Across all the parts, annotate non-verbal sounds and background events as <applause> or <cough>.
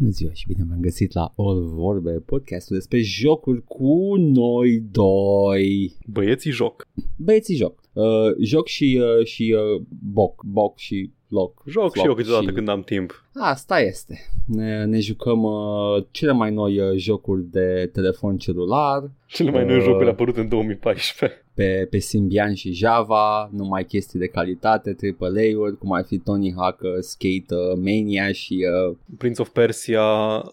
Bună ziua și bine v-am găsit la All Vorbe, podcastul despre jocuri cu noi doi. Băieții joc. Băieții joc. Uh, joc și, uh, și uh, boc, boc și loc. Joc și eu câteodată și... când am timp. Asta este. Ne, ne jucăm uh, cele mai noi uh, jocuri de telefon celular. Cele mai noi uh, jocuri apărute în 2014. Pe, pe Symbian și Java, numai chestii de calitate, AAA-uri, cum ar fi Tony Hawk, uh, Skate, uh, Mania și... Uh... Prince of Persia,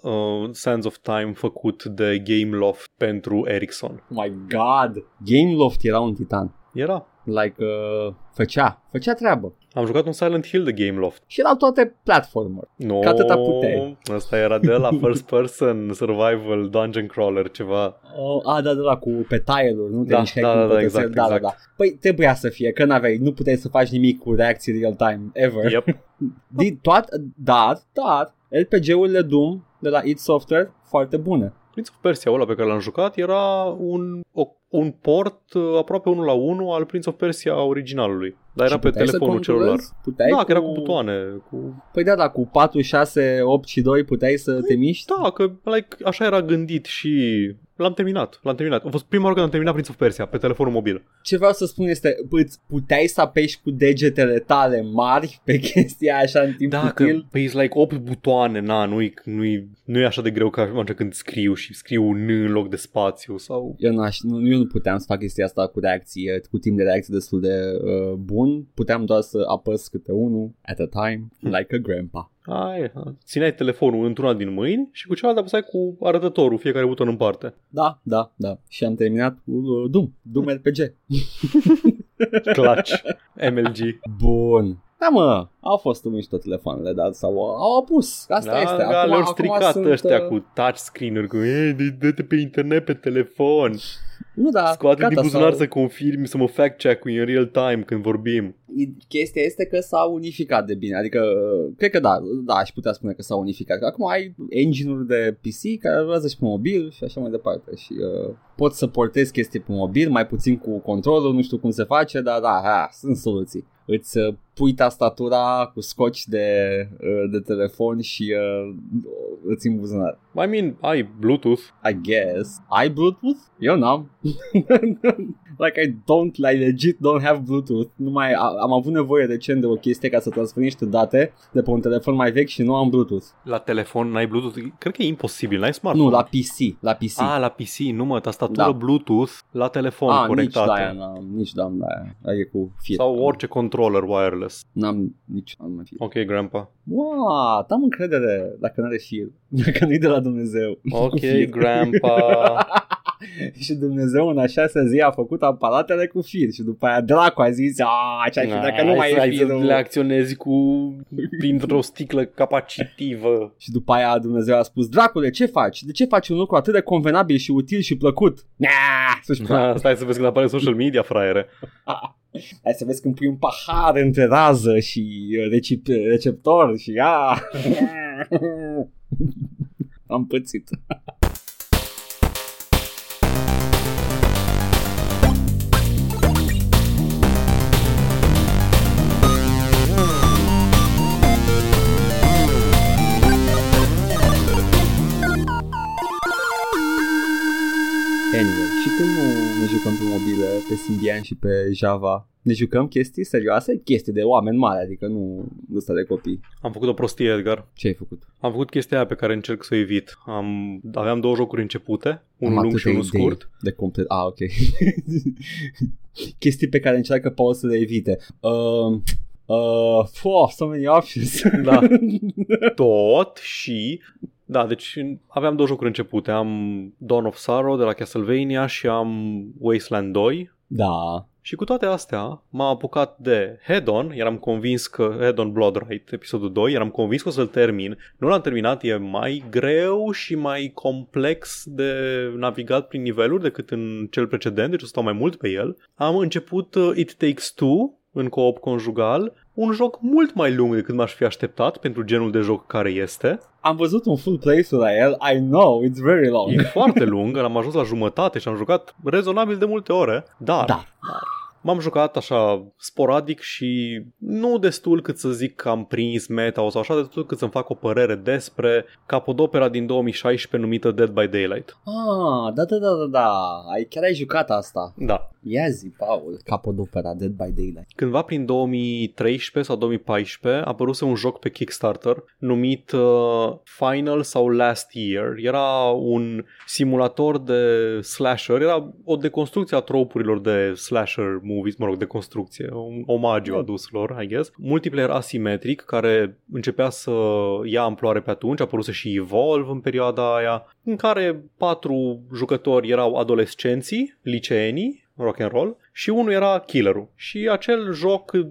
uh, Sands of Time făcut de Gameloft pentru Ericsson. Oh my god! Gameloft era un titan. Era. Like, uh, făcea, făcea treabă. Am jucat un Silent Hill de Gameloft. Și erau toate platformer. No, Că atâta puteai. Asta era de la <laughs> first person survival dungeon crawler ceva. Oh, a, da, da, da, cu pe tile-uri, nu? Te Da, mișcai da, cu da, da, pătățel. exact, da, da, exact. da. Păi trebuia să fie, că n-aveai, nu puteai să faci nimic cu reacții real time, ever. Yep. <laughs> Din toate, dar, dar, RPG-urile Doom de la id Software, foarte bune. Prince of Persia ăla pe care l-am jucat era un, o, un port uh, aproape unul la unul al Prince of Persia originalului. Dar era Și pe puteai să telefonul celular. controlezi? Puteai Da, că era cu butoane. Cu... Păi da, da, cu 4, 6, 8 și 2 puteai să te miști? Da, că like, așa era gândit și l-am terminat. L-am terminat. A fost prima oară când am terminat Prince of Persia pe telefonul mobil. Ce vreau să spun este, îți puteai să apeși cu degetele tale mari pe <laughs> chestia așa în timp Da, că util? pe like 8 butoane, na, nu-i, nu-i, nu-i așa de greu ca atunci când scriu și scriu un în loc de spațiu sau... Eu, n-aș, nu, eu nu puteam să fac chestia asta cu reacție, cu timp de reacție destul de uh, bun. Puteam doar să apăs câte unul at a time, Hmm. like a grandpa. Ai, țineai telefonul într-una din mâini și cu cealaltă apăsai cu arătătorul, fiecare buton în parte. Da, da, da. Și am terminat cu uh, Doom, Doom RPG. <laughs> Clutch, MLG. Bun. Da, mă, au fost mișto telefoanele, dar sau au apus. Asta Da, este. da, Acum, le-au acum stricat sunt, ăștia uh, cu touchscreen-uri, cu ei, dă-te pe internet pe telefon. Nu, da, Scoate gata, din buzunar s-au- să confirmi, să mă fact check în real time când vorbim. chestia este că s-a unificat de bine, adică uh, cred că da, da, aș putea spune că s-a unificat. Acum ai engine-uri de PC care rulează și pe mobil și așa mai departe și uh, poți să portezi chestii pe mobil, mai puțin cu controlul, nu știu cum se face, dar da, ha, sunt soluții. Îți uh, pui tastatura cu scoci de, uh, de telefon și uh, îți în buzunar. I mean, ai Bluetooth. I guess. Ai Bluetooth? Eu n-am. <laughs> like I don't, like legit don't have Bluetooth. Numai a- am avut nevoie recent de o chestie ca să transfer niște date de pe un telefon mai vechi și nu am Bluetooth. La telefon n-ai Bluetooth? Cred că e imposibil, n-ai smartphone. Nu, la PC. La PC. Ah, la PC, nu mă, tastatură Da. Bluetooth la telefon Ah, nici conectată. de aia n-am, nici de aia. Aia e cu fir. Sau orice controller wireless. N-am nici, n-am mai fir. Ok, grandpa. What? Am încredere dacă n-are fir. <laughs> Dacă nu-i de la Dumnezeu. Ok, <laughs> Fir. grandpa. <laughs> și Dumnezeu în a șasea zi a făcut aparatele cu fir și după aia dracu a zis a, ce ai fi dacă nu mai e Hai să firul. le acționezi cu printr-o sticlă capacitivă. Și după aia Dumnezeu a spus, dracule, ce faci? De ce faci un lucru atât de convenabil și util și plăcut? Nah, să-și Da, stai să vezi când apare social media, fraiere. <laughs> Hai să vezi când pui un pahar între rază și uh, recip- receptor și a. <laughs> Am pățit. <laughs> jucăm pe mobile, pe Symbian și pe Java, ne jucăm chestii serioase, chestii de oameni mari, adică nu ăsta de copii. Am făcut o prostie, Edgar. Ce ai făcut? Am făcut chestia aia pe care încerc să o evit. Am, aveam două jocuri începute, unul Am lung și atâtea unul idei scurt. De complet. Ah, ok. <laughs> chestii pe care încearcă Paul să le evite. Uh, uh, oh, so many options. Da. <laughs> Tot și... Da, deci aveam două jocuri începute. Am Dawn of Sorrow de la Castlevania și am Wasteland 2. da. Și cu toate astea m-am apucat de Head-On, eram convins că Head-On Blood Right, episodul 2, eram convins că o să-l termin. Nu l-am terminat, e mai greu și mai complex de navigat prin niveluri decât în cel precedent, deci o să stau mai mult pe el. Am început uh, It Takes Two în coop conjugal, un joc mult mai lung decât m-aș fi așteptat pentru genul de joc care este. Am văzut un full playthrough la el. I know, it's very long. E foarte lung, am ajuns la jumătate și am jucat rezonabil de multe ore, dar Da. M-am jucat așa sporadic și nu destul cât să zic că am prins meta sau așa, destul cât să-mi fac o părere despre capodopera din 2016 numită Dead by Daylight. Ah, da, da, da, da, da. Ai, chiar ai jucat asta. Da. Ia zi, Paul, capodopera Dead by Daylight. Cândva prin 2013 sau 2014 a apărut un joc pe Kickstarter numit uh, Final sau Last Year. Era un simulator de slasher, era o deconstrucție a tropurilor de slasher movies, mă rog, deconstrucție, un omagiu Oh. adus lor, I guess. Multiplayer asimetric care începea să ia amploare pe atunci, a apărut și Evolve în perioada aia, în care patru jucători erau adolescenții, liceenii, rock and roll și unul era killerul. Și acel joc uh,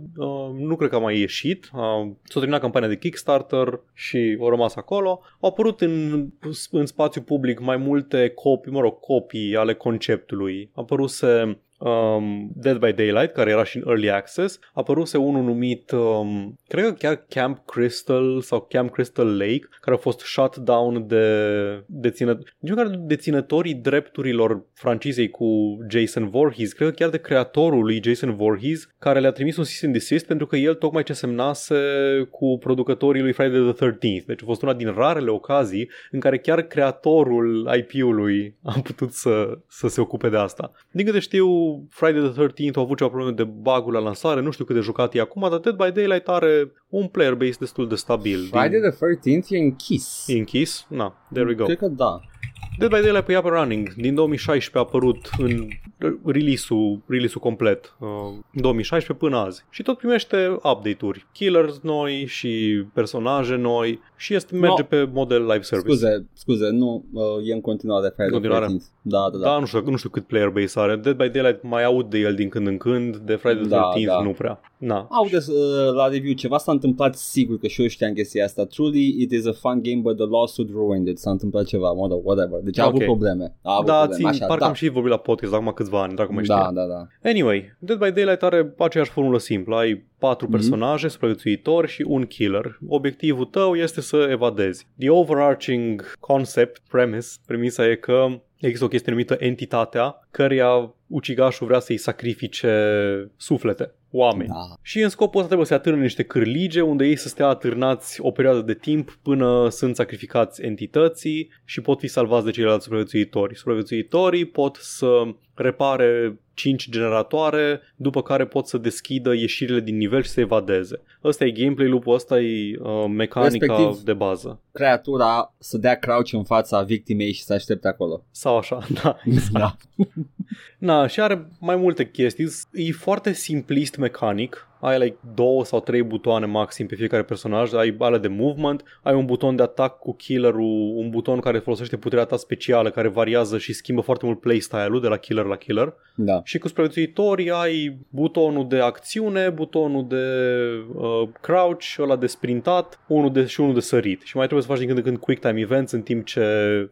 nu cred că a mai ieșit, uh, s-a terminat campania de Kickstarter și a rămas acolo. Au apărut în, în spațiu public mai multe copii, mă rog, copii ale conceptului. A apăruse um, Dead by Daylight, care era și în Early Access, a apăruse unul numit, um, cred că chiar Camp Crystal sau Camp Crystal Lake, care a fost shut down de dețină, nici măcar de deținătorii drepturilor francizei cu Jason Voorhees, cred că chiar de creatorul lui Jason Voorhees, care le-a trimis un cease and desist pentru că el tocmai ce semnase cu producătorii lui Friday the 13th. Deci a fost una din rarele ocazii în care chiar creatorul IP-ului a putut să, să se ocupe de asta. Din câte știu, Friday the 13th a avut ceva probleme de bug la lansare, nu știu cât de jucat e acum, dar Dead by Daylight are un player base destul de stabil. Friday the 13th e închis. E închis? Na, there we go. Cred că da. Dead by Daylight pe Up and Running din 2016 a apărut în release-ul, release-ul complet uh, 2016 până azi și tot primește update-uri, killers noi și personaje noi și este merge No. pe model live service. Scuze, scuze, nu, uh, e în continuare Friday the Continuare? 13th. Da, da, da. Da, nu știu, nu știu cât player base are. Dead by Daylight mai aud de el din când în când, de Friday the Da, 13th da. nu prea. Na. Aude uh, la review ceva s-a întâmplat sigur că și eu știam chestia asta. Truly it is a fun game but the lawsuit ruined it. S-a întâmplat ceva, mă rog, whatever. Deci a avut Ok. probleme. A avut Da, probleme. țin, Așa, parcă da. am și vorbit la podcast acum câțiva ani, dacă mai da, știam. da, da. Anyway, Dead by Daylight are aceeași formulă simplă. Ai patru Mhm. personaje, supraviețuitori și un killer. Obiectivul tău este să evadezi. The overarching concept, premise, premisa e că există o chestie numită entitatea, căreia ucigașul vrea să-i sacrifice suflete, oameni. da. Și în scopul ăsta trebuie să atârne niște cârlige unde ei să stea atârnați o perioadă de timp până sunt sacrificați entității și pot fi salvați de ceilalți supraviețuitori. Supraviețuitorii pot să repare 5 generatoare, după care pot să deschidă ieșirile din nivel și să evadeze. Ăsta e gameplay loop ăsta e uh, mecanica Respectiv- de bază. Creatura să dea crouch în fața victimei și să aștepte acolo. Sau așa, <laughs> da. Da. Na, și are mai multe chestii. E foarte simplist mecanic. Ai like două sau trei butoane maxim pe fiecare personaj. Ai ale de movement, ai un buton de atac cu killerul, un buton care folosește puterea ta specială, care variază și schimbă foarte mult playstyle-ul de la killer la killer. Da. Și cu supraviețuitorii ai butonul de acțiune, butonul de uh, crouch, ăla de sprintat, unul de, și unul de sărit. Și mai trebuie să faci din când în când quick time events în timp ce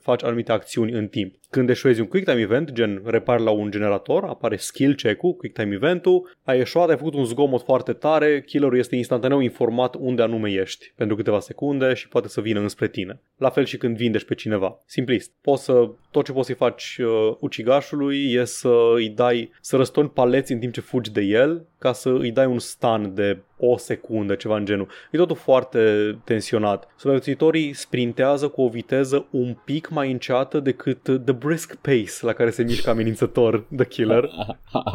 faci anumite acțiuni în timp. Când eșuezi un quick time event, gen repar la un generator, apare skill check-ul, quick time event-ul, ai eșuat, ai făcut un zgomot foarte tare, killerul este instantaneu informat unde anume ești pentru câteva secunde și poate să vină înspre tine. La fel și când vindești pe cineva. Simplist. Poți să, tot ce poți să-i faci uh, ucigașului e să îi dai, să răstorni paleți în timp ce fugi de el, ca să îi dai un stun de o secundă, ceva în genul. E totul foarte tensionat. Supraviețuitorii sprintează cu o viteză un pic mai înceată decât the brisk pace la care se mișcă amenințător The Killer.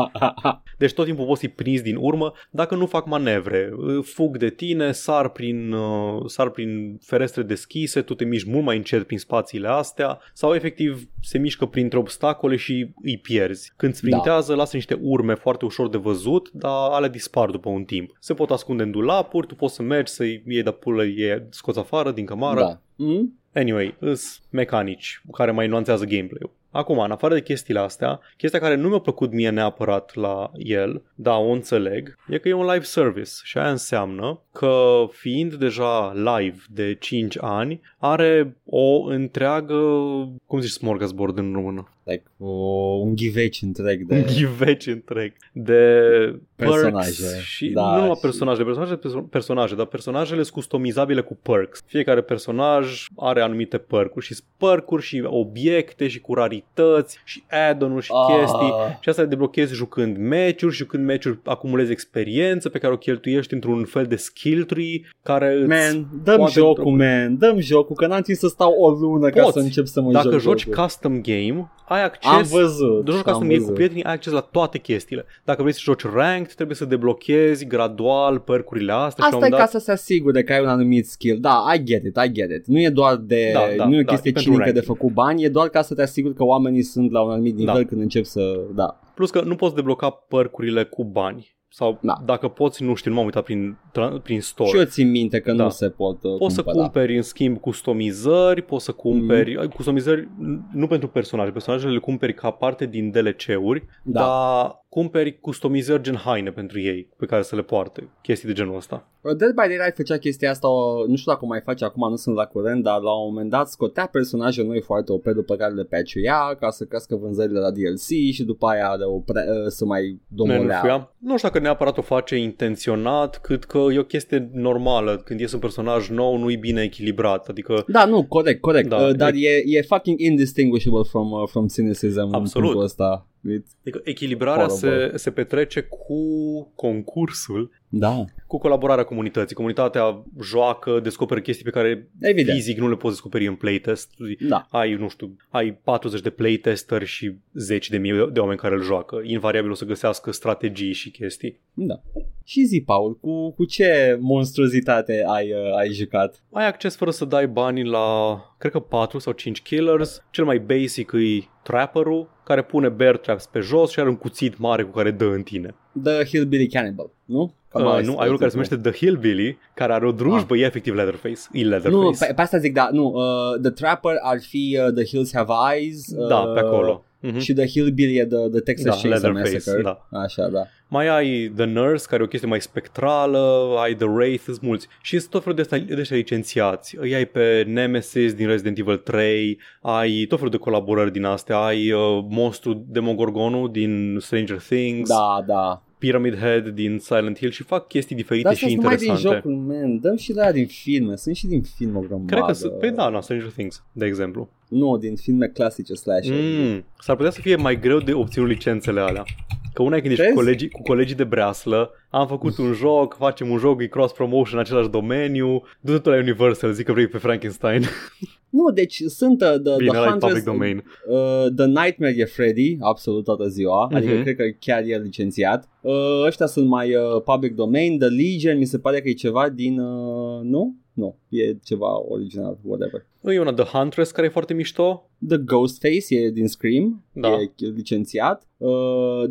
<laughs> Deci tot timpul poți fi prins din urmă dacă nu fac manevre. Fug de tine, sar prin, uh, sar prin ferestre deschise, tu te miști mult mai încet prin spațiile astea sau efectiv se mișcă printre obstacole și îi pierzi. Când sprintează, lasă niște urme foarte ușor de văzut, dar ale dispar după un timp. Se pot ascunde în dulapuri, tu poți să mergi să-i iei de pulă, iei scoți afară din cămară. da. Mm? Anyway, îs mecanici care mai nuanțează gameplay-ul. Acum, în afară de chestiile astea, chestia care nu mi-a plăcut mie neapărat la el, da, o înțeleg, e că e un live service și aia înseamnă că fiind deja live de 5 ani, are o întreagă, cum zici smorgasbord în română? Like, o, un ghiveci întreg de... Un ghiveci întreg de Personaje, perks și da, nu numai și- personaje, personaje, perso- personaje, dar personajele sunt customizabile cu perks. Fiecare personaj are anumite percuri și sunt percuri și obiecte și cu rarități și add-on-uri și Ah. chestii. Și asta le deblochezi jucând meciuri și jucând meciuri acumulezi experiență pe care o cheltuiești într-un fel de skill tree care îți... Man, dăm poate jocul, într-o- man, dăm jocul, că n-am timp să stau o lună ca Poți. să încep să mă Dacă joc joci jocul. custom game, ai acces Am văzut, de joci am custom game cu văzut. prietenii, ai acces la toate chestiile. Dacă vrei să joci ranked, trebuie să deblochezi gradual percurile astea și la un Asta e moment ca dat... să se asigure că ai un anumit skill. Da, I get it, I get it. Nu e doar de, Da, da, nu e o da, chestie e pentru cinică de ranking. făcut bani, e doar ca să te asiguri că oamenii sunt la un anumit nivel Da. când încep să, da. Plus că nu poți debloca percurile cu bani. Sau Da. dacă poți, nu știu, nu m-am uitat prin, tra- prin store. Și eu țin minte că Da. nu se pot uh, Poți să cumpăra. cumperi în schimb customizări, poți să cumperi Mhm. ai customizări n- nu pentru personaje, personajele le cumperi ca parte din DLC-uri, Da. dar cumperi customizări gen haine pentru ei pe care să le poarte, chestii de genul ăsta. Uh, Dead by Daylight făcea chestia asta, o- nu știu dacă o mai face acum, nu sunt la curent, dar la un moment dat scotea personaje noi foarte OP după care le patchuia ca să crească vânzările la DLC și după aia de o pre- uh, să mai domolea. Nerfia. Nu știu dacă neapărat o face intenționat, cât că e o chestie normală. Când iese un personaj nou, nu e bine echilibrat. Adică Da, nu, corect, corect, Da, uh, dar e- e, e fucking indistinguishable from, uh, from cynicism în Absolut. punctul ăsta. It's, Adică echilibrarea Horrible. se, se petrece cu concursul, da, cu colaborarea comunității. Comunitatea joacă, descoperă chestii pe care evident. fizic nu le poți descoperi în playtest. Da. Ai, nu știu, ai 40 de playtesteri și 10 de mii de oameni care îl joacă. Invariabil o să găsească strategii și chestii. Da. Și zi, Paul, cu, cu ce monstruozitate ai, uh, ai jucat? Ai acces fără să dai banii la, cred că 4 sau 5 killers. Cel mai basic e Trapper-ul, care pune bear traps pe jos și are un cuțit mare cu care dă în tine. The Hillbilly Cannibal, nu? Cam Uh, asta nu, e ai unul care se titlul. numește The Hillbilly, care are o drujbă, e efectiv Leatherface. E Leatherface. Nu, pe, pe asta zic, da, nu, uh, The Trapper ar fi uh, The Hills Have Eyes. Uh, da, pe acolo. Mhm. Și The Hillbilly e The, the Texas Da, Chainsaw Leatherface, Massacre. da. Așa, da. Mai ai The Nurse, care e o chestie mai spectrală, ai The Wraith, sunt mulți. Și sunt tot felul de ăsta- de ăștia licențiați. Îi ai pe Nemesis din Resident Evil 3, ai tot felul de colaborări din astea, ai uh, monstru Demogorgonul din Stranger Things, Da, da. Pyramid Head din Silent Hill și fac chestii diferite Dar și sunt numai din interesante. jocul, man. Dăm și de aia din filme. Sunt și din filme o grămadă. Cred că sunt, păi da, na, Stranger Things, de exemplu. Nu, din filme clasice slash. Mm, s-ar putea să fie mai greu de obținut licențele alea. Că una e când ești cu Crezi? colegii, cu colegii de breaslă, am făcut un joc, facem un joc, e cross-promotion în același domeniu, du-te tu la Universal, zic că vrei pe Frankenstein. <laughs> Nu, deci sunt uh, the, Bine, the ăla e Hunters, public domain. Uh, The Nightmare e Freddy, absolut toată ziua, uh-huh. adică Mhm. cred că chiar e licențiat. Uh, ăștia sunt mai uh, public domain, The Legion mi se pare că e ceva din... Uh, nu? Nu, e ceva original, whatever. E una The Huntress care e foarte mișto. The Ghostface e din Scream, Da. e licențiat. Uh,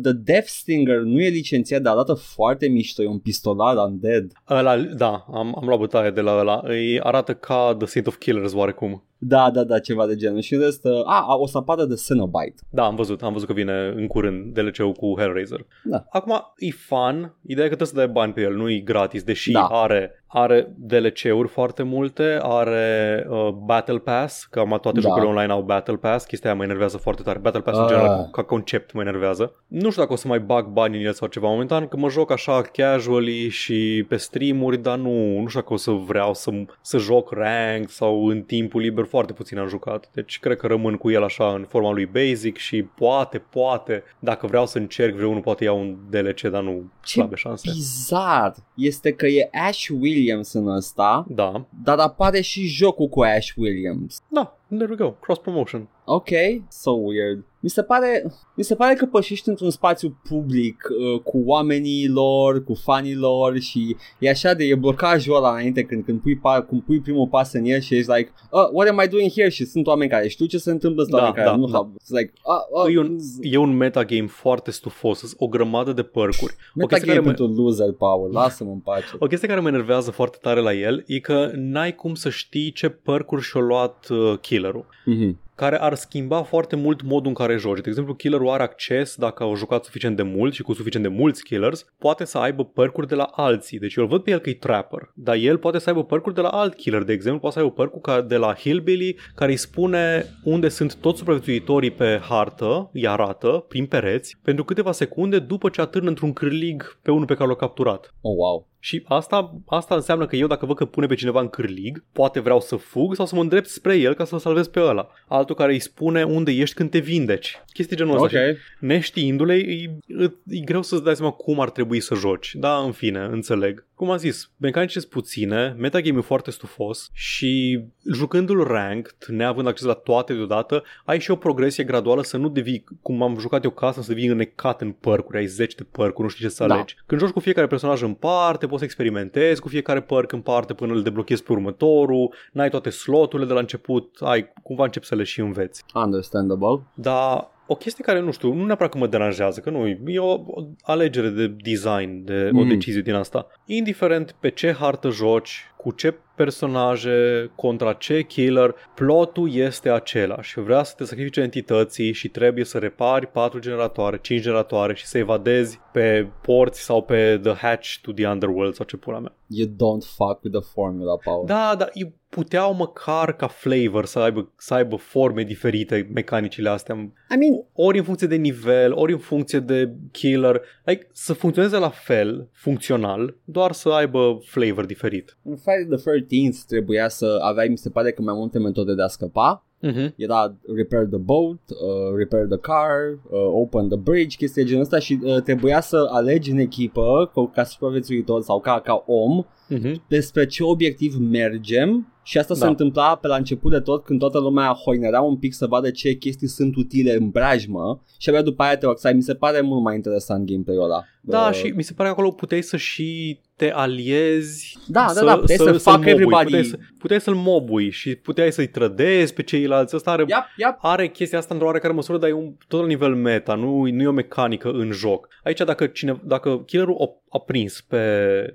The Death Stinger nu e licențiat, dar arată foarte mișto, e un pistolar undead. Ăla, da, am, am luat bătaie de la ăla. Îi arată ca The Saint of Killers oarecum. Da, da, da, ceva de genul. Și în rest, uh, a, a, o să apară de Cenobite. Da, am văzut, am văzut că vine în curând DLC-ul cu Hellraiser. Da. Acum, e fun, ideea e că trebuie să dai bani pe el, nu e gratis, deși Da. are, are DLC-uri foarte multe, are uh, Battle Pass, că am toate Da. jocurile online au Battle Pass, chestia aia mă enervează foarte tare. Battle Pass în Ah. general, ca concept, mă enervează. Nu știu dacă o să mai bag bani în el sau ceva momentan, că mă joc așa casually și pe streamuri, dar nu, nu știu dacă o să vreau să, să joc ranked sau în timpul liber, foarte puțin am jucat. Deci cred că rămân cu el așa în forma lui basic și poate, poate, dacă vreau să încerc vreunul, poate iau un DLC, dar nu Ce slabe șanse. bizar este că e Ash Williams în ăsta, Da, dar apare și jocul cu Ash Williams. da, there we go, cross promotion. Ok, so weird. Mi se pare, mi se pare că pășești într-un spațiu public uh, cu oamenii lor, cu fanii lor și e așa de e blocajul ăla înainte când, când, pui, pa, când pui primul pas în el și ești like, uh, what am I doing here? Și sunt oameni care știu ce se întâmplă, sunt Da, oameni care da, nu da. have. It's like, uh, uh, E un, e un metagame foarte stufos, sunt o grămadă de părcuri. O chestie, metagame care mă, pentru loser, Paul, lasă-mă în pace. o chestie care mă enervează foarte tare la el e că n-ai cum să știi ce părcuri și-a luat uh, killerul. Mhm. care ar schimba foarte mult modul în care joci. De exemplu, killerul are acces, dacă au jucat suficient de mult și cu suficient de mulți killers, poate să aibă părcuri de la alții. Deci eu îl văd pe el că e trapper, dar el poate să aibă părcuri de la alt killer. De exemplu, poate să aibă părcuri ca de la Hillbilly, care îi spune unde sunt toți supraviețuitorii pe hartă, îi arată prin pereți, pentru câteva secunde după ce atârnă într-un cârlig pe unul pe care l-a capturat. Oh, wow. Și asta, asta înseamnă că eu dacă văd că pune pe cineva în cârlig, poate vreau să fug sau să mă îndrept spre el ca să-l salvez pe ăla. Altul care îi spune unde ești când te vindeci. Chestii genul ăsta. Ok. Și Neștiindu-le, e, e, e greu să-ți dai seama cum ar trebui să joci. Da, în fine, înțeleg. Cum am zis, mecanici sunt puține, metagame e foarte stufos și jucându-l ranked, neavând acces la toate deodată, ai și o progresie graduală să nu devii, cum am jucat eu casă, să devii înecat în părcuri, ai zeci de părcuri, nu știi ce să Da. alegi. Când joci cu fiecare personaj în parte, poți să experimentezi cu fiecare perk în parte până îl deblochezi pe următorul, n-ai toate sloturile de la început, ai, cumva începi să le și înveți. Understandable. Dar o chestie care, nu știu, nu neapărat că mă deranjează, că nu, e o, o alegere de design, de o Mm. decizie din asta. Indiferent pe ce hartă joci, cu ce personaje, contra ce killer, plotul este același. Vrea să te sacrifice entității și trebuie să repari 4 generatoare, 5 generatoare și să evadezi pe porți sau pe The Hatch to the Underworld sau ce pula mea. You don't fuck with the formula, Paul. Da, dar eu puteau măcar ca flavor să aibă, să aibă forme diferite mecanicile astea I mean, ori în funcție de nivel, ori în funcție de killer, like, să funcționeze la fel, funcțional, doar să aibă flavor diferit. în Friday the 13th trebuia să aveai, mi se pare că mai multe metode de a scăpa. Uh-huh. Era repair the boat, uh, repair the car, uh, open the bridge, chestii de genul ăsta și uh, trebuia să alegi în echipă ca, ca supraviețuitor sau ca, ca om Uh-huh. despre ce obiectiv mergem și asta Da. se întâmpla pe la început de tot când toată lumea hoinera un pic să vadă ce chestii sunt utile în brajmă și abia după aia te oxai. Mi se pare mult mai interesant gameplay-ul ăla. Da, Uh, și mi se pare că acolo puteai să și te aliezi Da, da, da, puteai să fac mobui, everybody- puteai, să, puteai să-l mobui și puteai să-i trădezi pe ceilalți. Asta are, Yep, yep. are chestia asta într-o oarecare măsură, dar e un, tot la nivel meta, nu, nu e o mecanică în joc. Aici dacă, cine, dacă killerul a, a prins pe,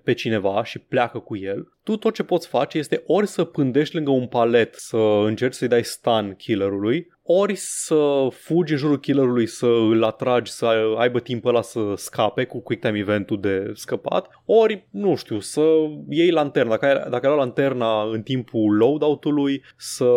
pe cineva și pleacă cu el, tu tot ce poți face este ori să pândești lângă un palet să încerci să-i dai stun killerului, ori să fugi în jurul killerului să îl atragi, să aibă timp ăla să scape cu quick time event-ul de scăpat, ori, nu știu, să iei lanterna, dacă ai, dacă ai luat lanterna în timpul loadout-ului, să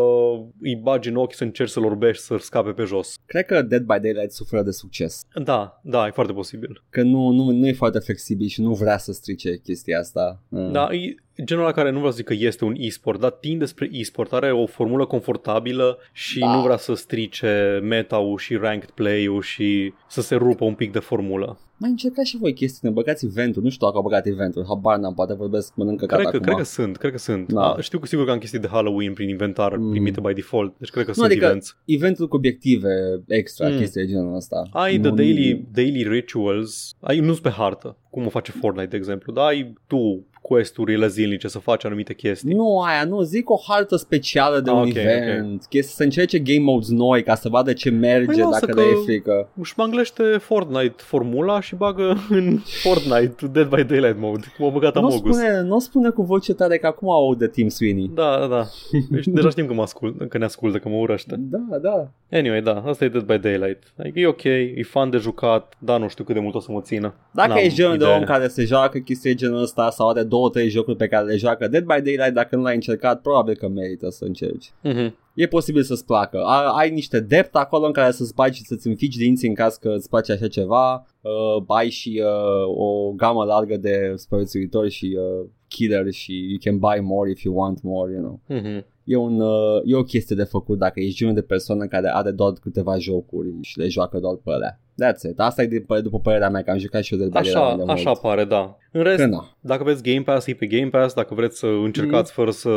îi bagi în ochi, să încerci să-l orbești, să scape pe jos. Cred că Dead by Daylight suferă de succes. Da, da, e foarte posibil. Că nu, nu, nu e foarte flexibil și nu vrea să strice chestia asta. Mm. Da, e genul la care nu vreau să zic că este un e-sport, dar tinde spre e-sport, are o formulă confortabilă și Da. nu vrea să strice meta-ul și ranked play-ul și să se rupă un pic de formulă. Mai încercați și voi chestii, ne băgați eventuri, nu știu dacă au băgat eventuri, habar n-am, poate vorbesc mănâncă Cred gata că, acum. cred că sunt, cred că sunt. Da. A, știu că sigur că am chestii de Halloween prin inventar Mm. primite by default, deci cred că Nu, sunt adică events. Eventuri cu obiective extra, Mm. chestii de genul ăsta. Ai Nu- the daily, daily rituals, ai nu pe hartă, cum o face Fortnite, de exemplu, dar ai tu quest-urile zilnice să faci anumite chestii. Nu aia, nu, zic o hartă specială de Ah, un ok, event, chestii să încerce game modes noi ca să vadă ce merge Păi lasă dacă că- le e frică. Își manglește Fortnite formula și bagă în Fortnite Dead by Daylight mode, cum a băgat Nu Amogus. spune, nu spune cu voce tare că acum au de Tim Sweeney. Da, da, da. Deci deja știm că, mă ascult, că ne ascultă, că mă urăște. Da, da. Anyway, da, asta e Dead by Daylight. Adică e ok, e fan de jucat, dar nu știu cât de mult o să mă țină. Dacă N-am ești genul de idee. om care se joacă chestii de genul ăsta sau are două, trei jocuri pe care le joacă Dead by Daylight, dacă nu l-ai încercat, probabil că merită să încerci. Mhm. E posibil să-ți placă. A, ai niște dept acolo în care să-ți bagi și să-ți înfici dinții în caz că îți place așa ceva. Uh, ai și uh, o gamă largă de supraviețuitori și uh, killer și you can buy more if you want more, you know. Mhm. E, un, uh, e o chestie de făcut dacă ești genul de persoană care are doar câteva jocuri și le joacă doar pe alea. That's it. Asta e după, după părerea mea, că am jucat și eu de Așa, așa pare, da. În rest, Că na. dacă aveți Game Pass, e pe Game Pass, dacă vreți să încercați fără să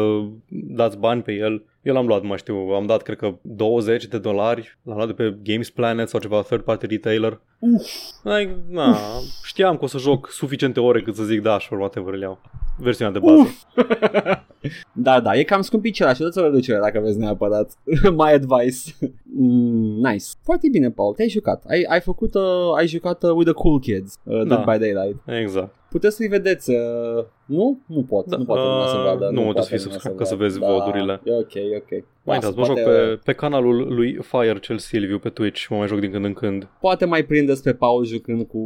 dați bani pe el, eu l-am luat, mă știu, am dat cred că 20 de dolari, l-am luat de pe Games Planet sau ceva third party retailer. Uf. Like, na, știam că o să joc suficiente ore cât să zic da, sure, whatever îl iau. Versiunea de bază. <laughs> Da, da, e cam scumpit acela și dați o reducere dacă vreți neapărat. <laughs> My advice. Mm, nice. Foarte bine, Paul, te-ai jucat. Ai, ai făcut, uh, ai jucat uh, with the cool kids, uh, Da. Dead by Daylight. Exact. Puteți să-i vedeți, uh, nu? Nu pot, Da, nu poate lumea să uh, vadă. nu, trebuie poate să fii lumea subscribe ca să vadă. vezi da, vodurile. E ok, e ok. Mai Lasă, intrați, mă joc poate- pe, pe canalul lui Fire cel Silviu pe Twitch, mă mai joc din când în când. Poate mai prindeți pe Paul jucând cu,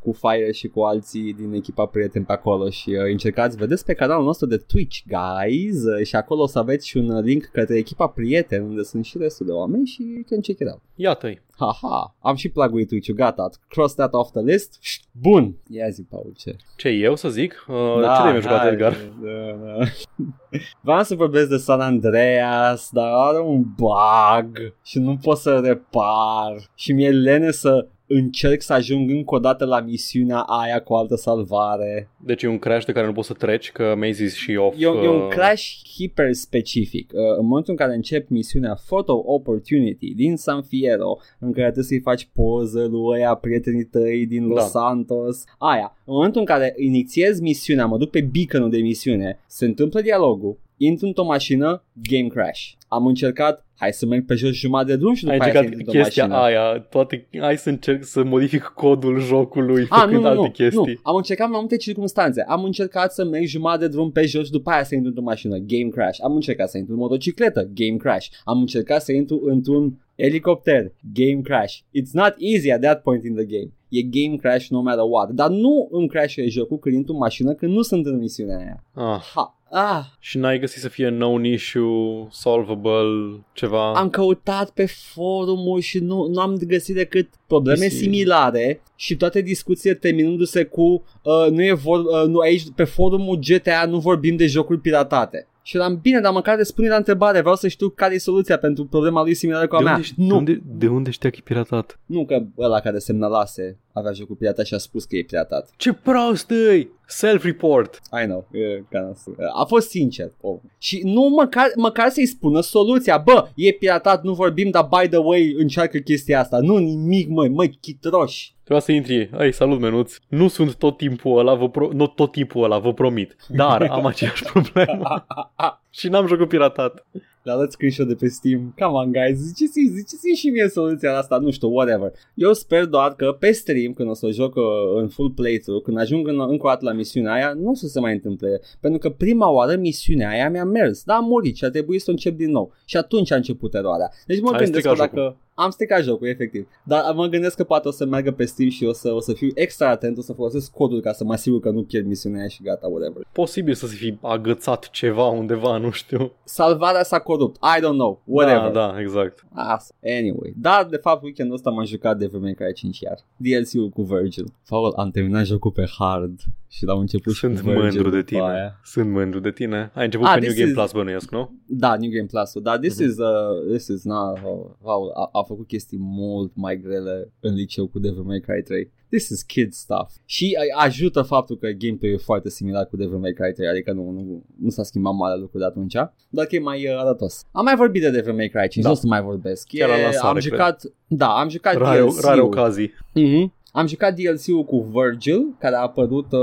cu Fire și cu alții din echipa prieteni pe acolo și uh, încercați, vedeți pe canalul nostru de Twitch, guys, uh, și acolo o să aveți și un uh, link către echipa prieteni unde sunt și restul de oameni și you can check it out. Iată-i. Haha, am și pluguit Twitch-ul, gata, cross that off the list. Bun, ia zi, Paul, ce? Ce, eu să zic? Uh, da, ce de mi-a jucat hai, Edgar? Da, da. <laughs> Vreau să vorbesc de San Andreas, dar are un bug și nu pot să repar și mi-e lene să încerc să ajung încă o dată la misiunea aia cu altă salvare. Deci e un crash de care nu poți să treci, că Maze is și off. E, un- e un uh, crash hiper specific. Uh, în momentul în care încep misiunea Photo Opportunity din San Fierro, în care trebuie să-i faci poză lui ăia prietenii tăi din Los Da. Santos, aia. În momentul în care inițiez misiunea, mă duc pe beacon de misiune, se întâmplă dialogul, intru într-o mașină, game crash. Am încercat, hai să merg pe jos jumătate de drum și Ai după aia să încercat intru într-o chestia mașină. aia, toate, hai să încerc să modific codul jocului Ah, făcând nu, nu, alte nu, chestii. nu, am încercat mai multe circunstanțe. Am încercat să merg jumătate de drum pe jos și după aia să intru într-o mașină, game crash. Am încercat să intru în motocicletă, game crash. Am încercat să intru într-un elicopter, game crash. It's not easy at that point in the game. E game crash no matter what. Dar nu îmi crash jocul când intru în mașină când nu sunt în misiunea aia. Ah. Ha. Ah, Și n-ai găsit să fie known issue, solvable, ceva? am căutat pe forumul și nu, nu am găsit decât probleme Isi. similare și toate discuțiile terminându-se cu uh, nu e vor, uh, nu, aici pe forumul GTA nu vorbim de jocuri piratate. Și eram bine, dar măcar răspunde la întrebare, vreau să știu care e soluția pentru problema lui similară cu a de, mea. unde, ști- nu, de, unde, de unde știa că e piratat? nu că ăla care semnalase avea jocul piratat și a spus că e piratat. Ce prost îi! Self-report! I know, e, ca nasul. a fost sincer. Oh. Și nu măcar, măcar să-i spună soluția. Bă, e piratat, nu vorbim, dar by the way încearcă chestia asta. Nu nimic, măi, măi, chitroși. Trebuia să intri, ai salut menuț, nu sunt tot timpul ăla, vă pro- nu tot timpul ăla, vă promit, dar am <laughs> aceeași problemă <laughs> și n-am jocul piratat. Le arăt screenshot de pe Steam. Come on, guys, ziceți-mi, ziceți-mi și mie soluția asta, nu știu, whatever. Eu sper doar că pe stream, când o să joc uh, în full playthrough, când ajung în, încă o dată la misiunea aia, nu o să se mai întâmple. Pentru că prima oară misiunea aia mi-a mers, dar am murit și a trebuit să o încep din nou. Și atunci a început eroarea. Deci mă Ai gândesc că stricat dacă... Am stricat jocul, efectiv. Dar mă gândesc că poate o să meargă pe Steam și o să, o să fiu extra atent, o să folosesc codul ca să mă asigur că nu pierd misiunea aia și gata, whatever. Posibil să se fi agățat ceva undeva, nu știu. Salvarea s-a corupt. I don't know. Whatever. Da, da, exact. Asta. Anyway. Dar, de fapt, weekendul ăsta m-am jucat Devil May Cry 5 iar. DLC-ul cu Virgil. Paul, am terminat jocul pe hard și l-am început Sunt și cu Virgil mândru de după tine. Aia. Sunt mândru de tine. Ai început Ah, pe New this Game is- Plus, bănuiesc, nu? Da, New Game Plus-ul. Dar this Mhm. is, uh, this is not, uh, Paul a, a făcut chestii mult mai grele în liceu cu Devil May Cry 3. This is kid stuff. Și uh, ajută faptul că gameplay e foarte similar cu Devil May Cry 3, adică nu, nu, nu s-a schimbat mare lucru de atunci, doar că e mai uh, arătos. Am mai vorbit de Devil May Cry 5, Da. nu o să mai vorbesc. Chiar la E, lansare, am cred. jucat, da, am jucat Rare, DLC-ul. rare ocazii. Mhm. Am jucat DLC-ul cu Virgil, care a apărut uh,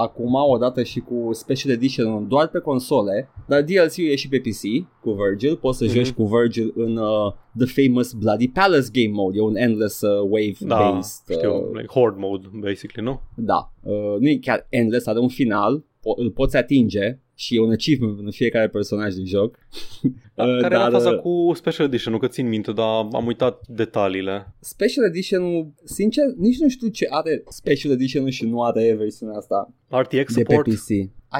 acum odată și cu Special Edition doar pe console, dar DLC-ul e și pe PC cu Virgil, poți să Mhm. joci cu Virgil în uh, The Famous Bloody Palace game mode, e un endless uh, Da, wave-based. știu, uh, like horde mode, basically, nu? da, uh, nu e chiar endless, are un final, po- îl poți atinge și e un achievement în fiecare personaj din joc. <laughs> Da, Uh, care era dar, faza uh, cu Special Edition, nu că țin minte, dar am uitat detaliile. Special Edition, sincer, nici nu știu ce are Special Edition și nu are versiunea asta RTX de pe support PC.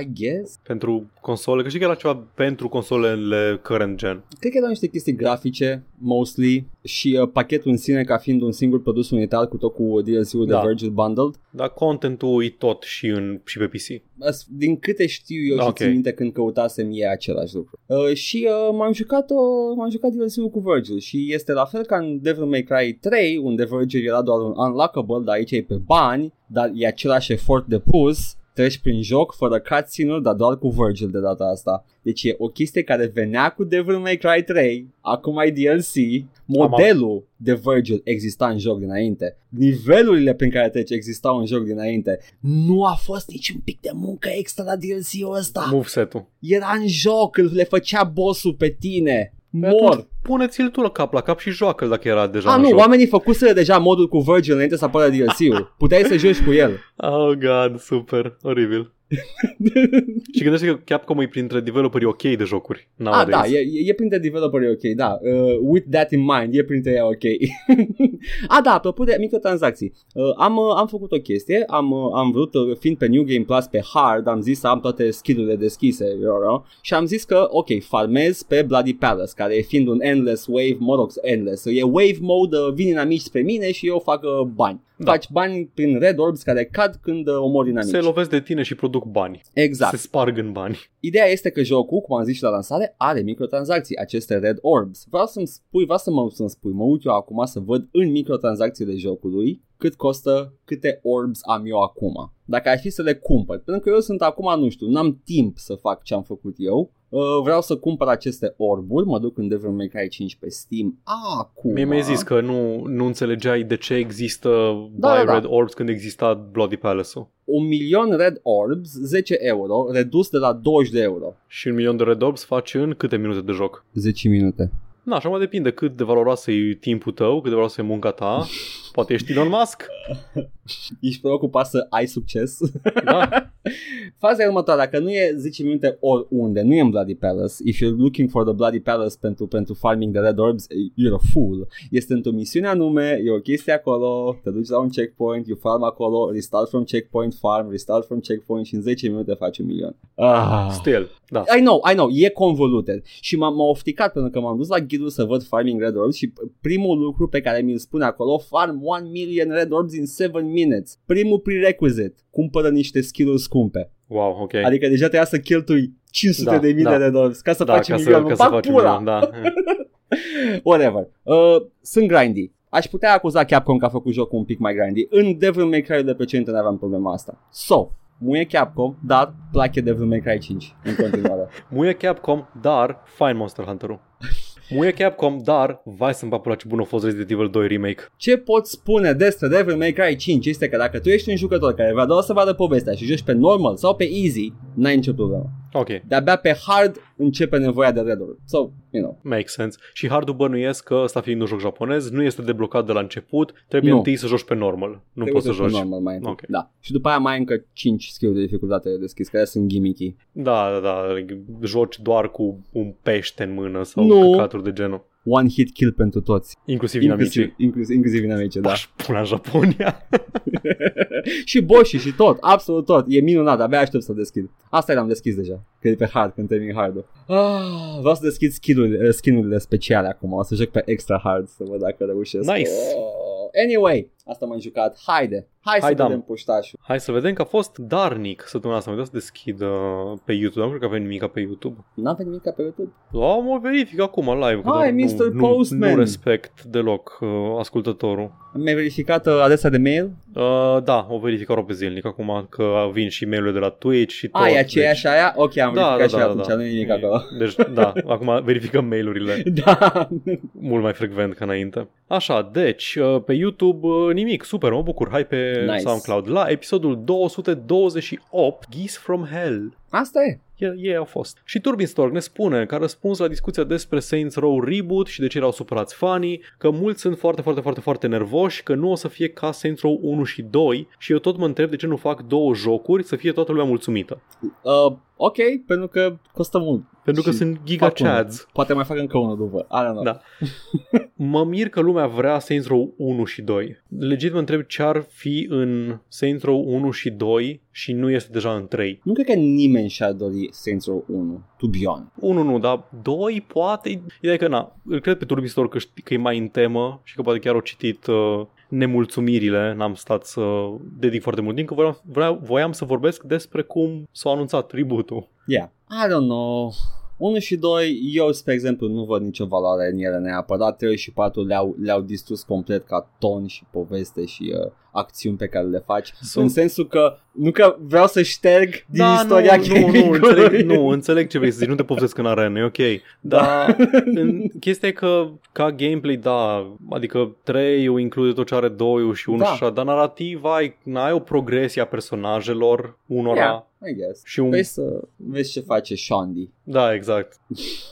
I guess. pentru console, că știi că era ceva pentru consolele current gen. Cred că erau niște chestii grafice, mostly, și uh, pachetul în sine ca fiind un singur produs unitar cu tot cu DLC-ul Da. de Virgil Bundled. Dar contentul e tot și, în, și pe PC. As- Din câte știu eu și Ok. țin minte când căutasem e același lucru. Uh, și uh, m-am jucat uh, m-am jucat DLC-ul cu Virgil și este la fel ca în Devil May Cry 3 unde Virgil era doar un unlockable, dar aici e pe bani, dar e același efort de pus treci prin joc fără cutscene-uri, dar doar cu Virgil de data asta. Deci e o chestie care venea cu Devil May Cry 3, acum ai DLC, modelul de Virgil exista în joc dinainte, nivelurile prin care treci existau în joc dinainte. Nu a fost niciun pic de muncă extra la DLC-ul ăsta. Moveset-ul. Era în joc, îl le făcea bossul pe tine. Păi Mor. atunci Pune-ți-l tu la cap la cap și joacă dacă era deja A, în nu, joc. oamenii făcuseră deja modul cu Virgil înainte să apară DLC-ul. Puteai să joci cu el. <laughs> Oh god, super, oribil. <laughs> Și gândește că Capcom e printre developerii ok de jocuri Ah, nowadays. da, e, e printre developeri ok, da. Uh, with that in mind, e printre ei ok. <laughs> ah, da, apropo de microtransacții. Uh, am, uh, am făcut o chestie, am, uh, am vrut, uh, fiind pe New Game Plus pe hard, am zis să am toate skill-urile deschise you know, și am zis că, ok, farmez pe Bloody Palace, care fiind un endless wave, mă rog, endless, e wave mode, uh, vin inamici spre mine și eu fac uh, bani. Da. Faci bani prin red orbs care cad când uh, omori inamici. Se lovesc de tine și produc bani. Exact. Se sparg în bani. Ideea este că jocul, cum am zis și la lansare, are microtransacții, aceste red orbs. Vreau să-mi spui, vreau să mă, să-mi spui, mă uit eu acum să văd în microtransacțiile jocului cât costă, câte orbs am eu acum. Dacă ar fi să le cumpăr, pentru că eu sunt acum, nu știu, n-am timp să fac ce am făcut eu, uh, vreau să cumpăr aceste orburi, mă duc în Devil May Cry 5 pe Steam acum. Mie mi-ai zis că nu, nu înțelegeai de ce există Da, Buy da, da. Red Orbs când exista Bloody Palace-ul. Un milion red orbs, 10 euro, redus de la 20 de euro. Și un milion de Red Orbs faci în câte minute de joc? 10 minute. Na, așa mă depinde cât de valoroasă e timpul tău, cât de valoroasă e munca ta. <laughs> Poate ești Elon Musk. <laughs> Ești preocupat să ai succes? Da. <laughs> Faza e următoarea, dacă nu e 10 minute oriunde, nu e în Bloody Palace, if you're looking for the Bloody Palace pentru, pentru farming de Red Orbs, you're a fool. Este într-o misiune anume, e o chestie acolo, te duci la un checkpoint, you farm acolo, restart from checkpoint, farm, restart from checkpoint și în 10 minute faci un milion. Ah. Still, da. I know, I know, e convoluted și m-a, m-a ofticat pentru că m-am dus la ghidul să văd Farming Red Orbs și primul lucru pe care mi-l spune acolo, farm 1 million Red Orbs in 7 minutes. Primul prerequisite, cumpără niște skill-uri scumpe. Wow, ok. Adică deja trebuia să cheltui 500 Da, de mii da. de Red Orbs ca să da, faci ca un să, milion. ca Mă să fac faci un pula! milion, da. <laughs> Whatever. Uh, sunt grindy. Aș putea acuza Capcom că a făcut jocul un pic mai grindy. În Devil May Cry de precedente nu aveam problema asta. So, muie Capcom, dar place Devil May Cry 5 în continuare. <laughs> Muie Capcom, dar fine Monster Hunter-ul. Muie Capcom, dar vai să-mi papula ce bun a fost Resident Evil 2 Remake. Ce pot spune despre Devil May Cry 5 este că dacă tu ești un jucător care vrea doar să vadă povestea și joci pe normal sau pe easy, n-ai nicio problemă. Ok, De-abia pe hard începe nevoia de red Orb. So, you know. makes sense. Și hardul bănuiesc că, ăsta fiind un joc japonez, nu este deblocat de la început, trebuie Nu. întâi să joci pe normal. Nu Trebuie poți să să joci joci. normal mai întâi. Ok. Da. Și după aia mai ai încă 5 skill de dificultate de deschis, care sunt gimmicky. Da, da, da, joci doar cu un pește în mână sau Nu. căcaturi de genul. One hit kill pentru toți. Inclusiv Inclusiv, inamicii. inclusiv, inclusiv inamice, da. Aș pula în Japonia. <laughs> și boși și tot, absolut tot. E minunat, abia aștept să deschid. Asta l-am deschis deja, că e pe hard când termin hard ah, Vreau să deschid skill-urile, skin-urile speciale acum, o să joc pe extra hard să văd dacă reușesc. Nice. Oh. Anyway, asta m-am jucat. Haide, hai să Haidam. vedem puștașul. Hai să vedem că a fost darnic săptămâna asta. Am uitat să deschid uh, pe YouTube. Nu cred că avea nimic pe YouTube. N-am venit nimic pe YouTube. Am o verific acum live. că Hai, doar Mr. Nu, nu, Postman. nu respect deloc uh, ascultătorul. Mi-ai verificat uh, adresa de mail? Uh, da, o verific aproape zilnic acum că vin și mail de la Twitch și tot. A, e aceeași aia? Ok, am Da, verificat da, și da, atunci, da. nu e nimic acolo. <laughs> Deci, da, acum verificăm mail-urile <laughs> da. mult mai frecvent ca înainte. Așa, deci, uh, pe YouTube uh, nimic, super, mă bucur. Hai pe Nice. SoundCloud la episodul 228, Geese from Hell. Asta e. Ei, ei au fost. Și Turbin Stork ne spune, ca răspuns la discuția despre Saints Row Reboot și de ce erau supărați fanii, că mulți sunt foarte, foarte, foarte, foarte nervoși, că nu o să fie ca Saints Row 1 și 2 și eu tot mă întreb de ce nu fac două jocuri să fie toată lumea mulțumită. Uh, ok, pentru că costă mult. Pentru că Și sunt giga fac unul. chads. Poate mai fac încă unul după. I don't know. Da. Mă mir că lumea vrea Saints Row 1 și 2. Legit mă întreb ce ar fi în Saints Row 1 și 2 și nu este deja în 3. Nu cred că nimeni și-ar dori Saints Row 1, to be honest. 1 nu, dar 2 poate. Ideea e că na, îl cred pe Turbistor că, știi, că e mai în temă și că poate chiar au citit uh, nemulțumirile, n-am stat să dedic foarte mult timp, că voiam, vreau, voiam să vorbesc despre cum s-a anunțat reboot-ul. Yeah. I don't know. 1 și 2, eu, spre exemplu, nu văd nicio valoare în ele neapărat. 3 și 4 le-au, le-au distrus complet ca ton și poveste și uh, acțiuni pe care le faci. Sunt- În sensul că, nu că vreau să șterg din istoria nu, nu, nu, gaming-ului. înțeleg, nu, înțeleg ce vrei să zici, nu te povestesc în arenă, e ok. Dar <laughs> în, chestia e că ca gameplay, da, adică 3 include tot ce are 2 și 1 Da. și așa, dar narrativ ai, ai o progresie a personajelor unora. Yeah, I guess. Și un... Vrei să vezi ce face Shandy. Da, exact.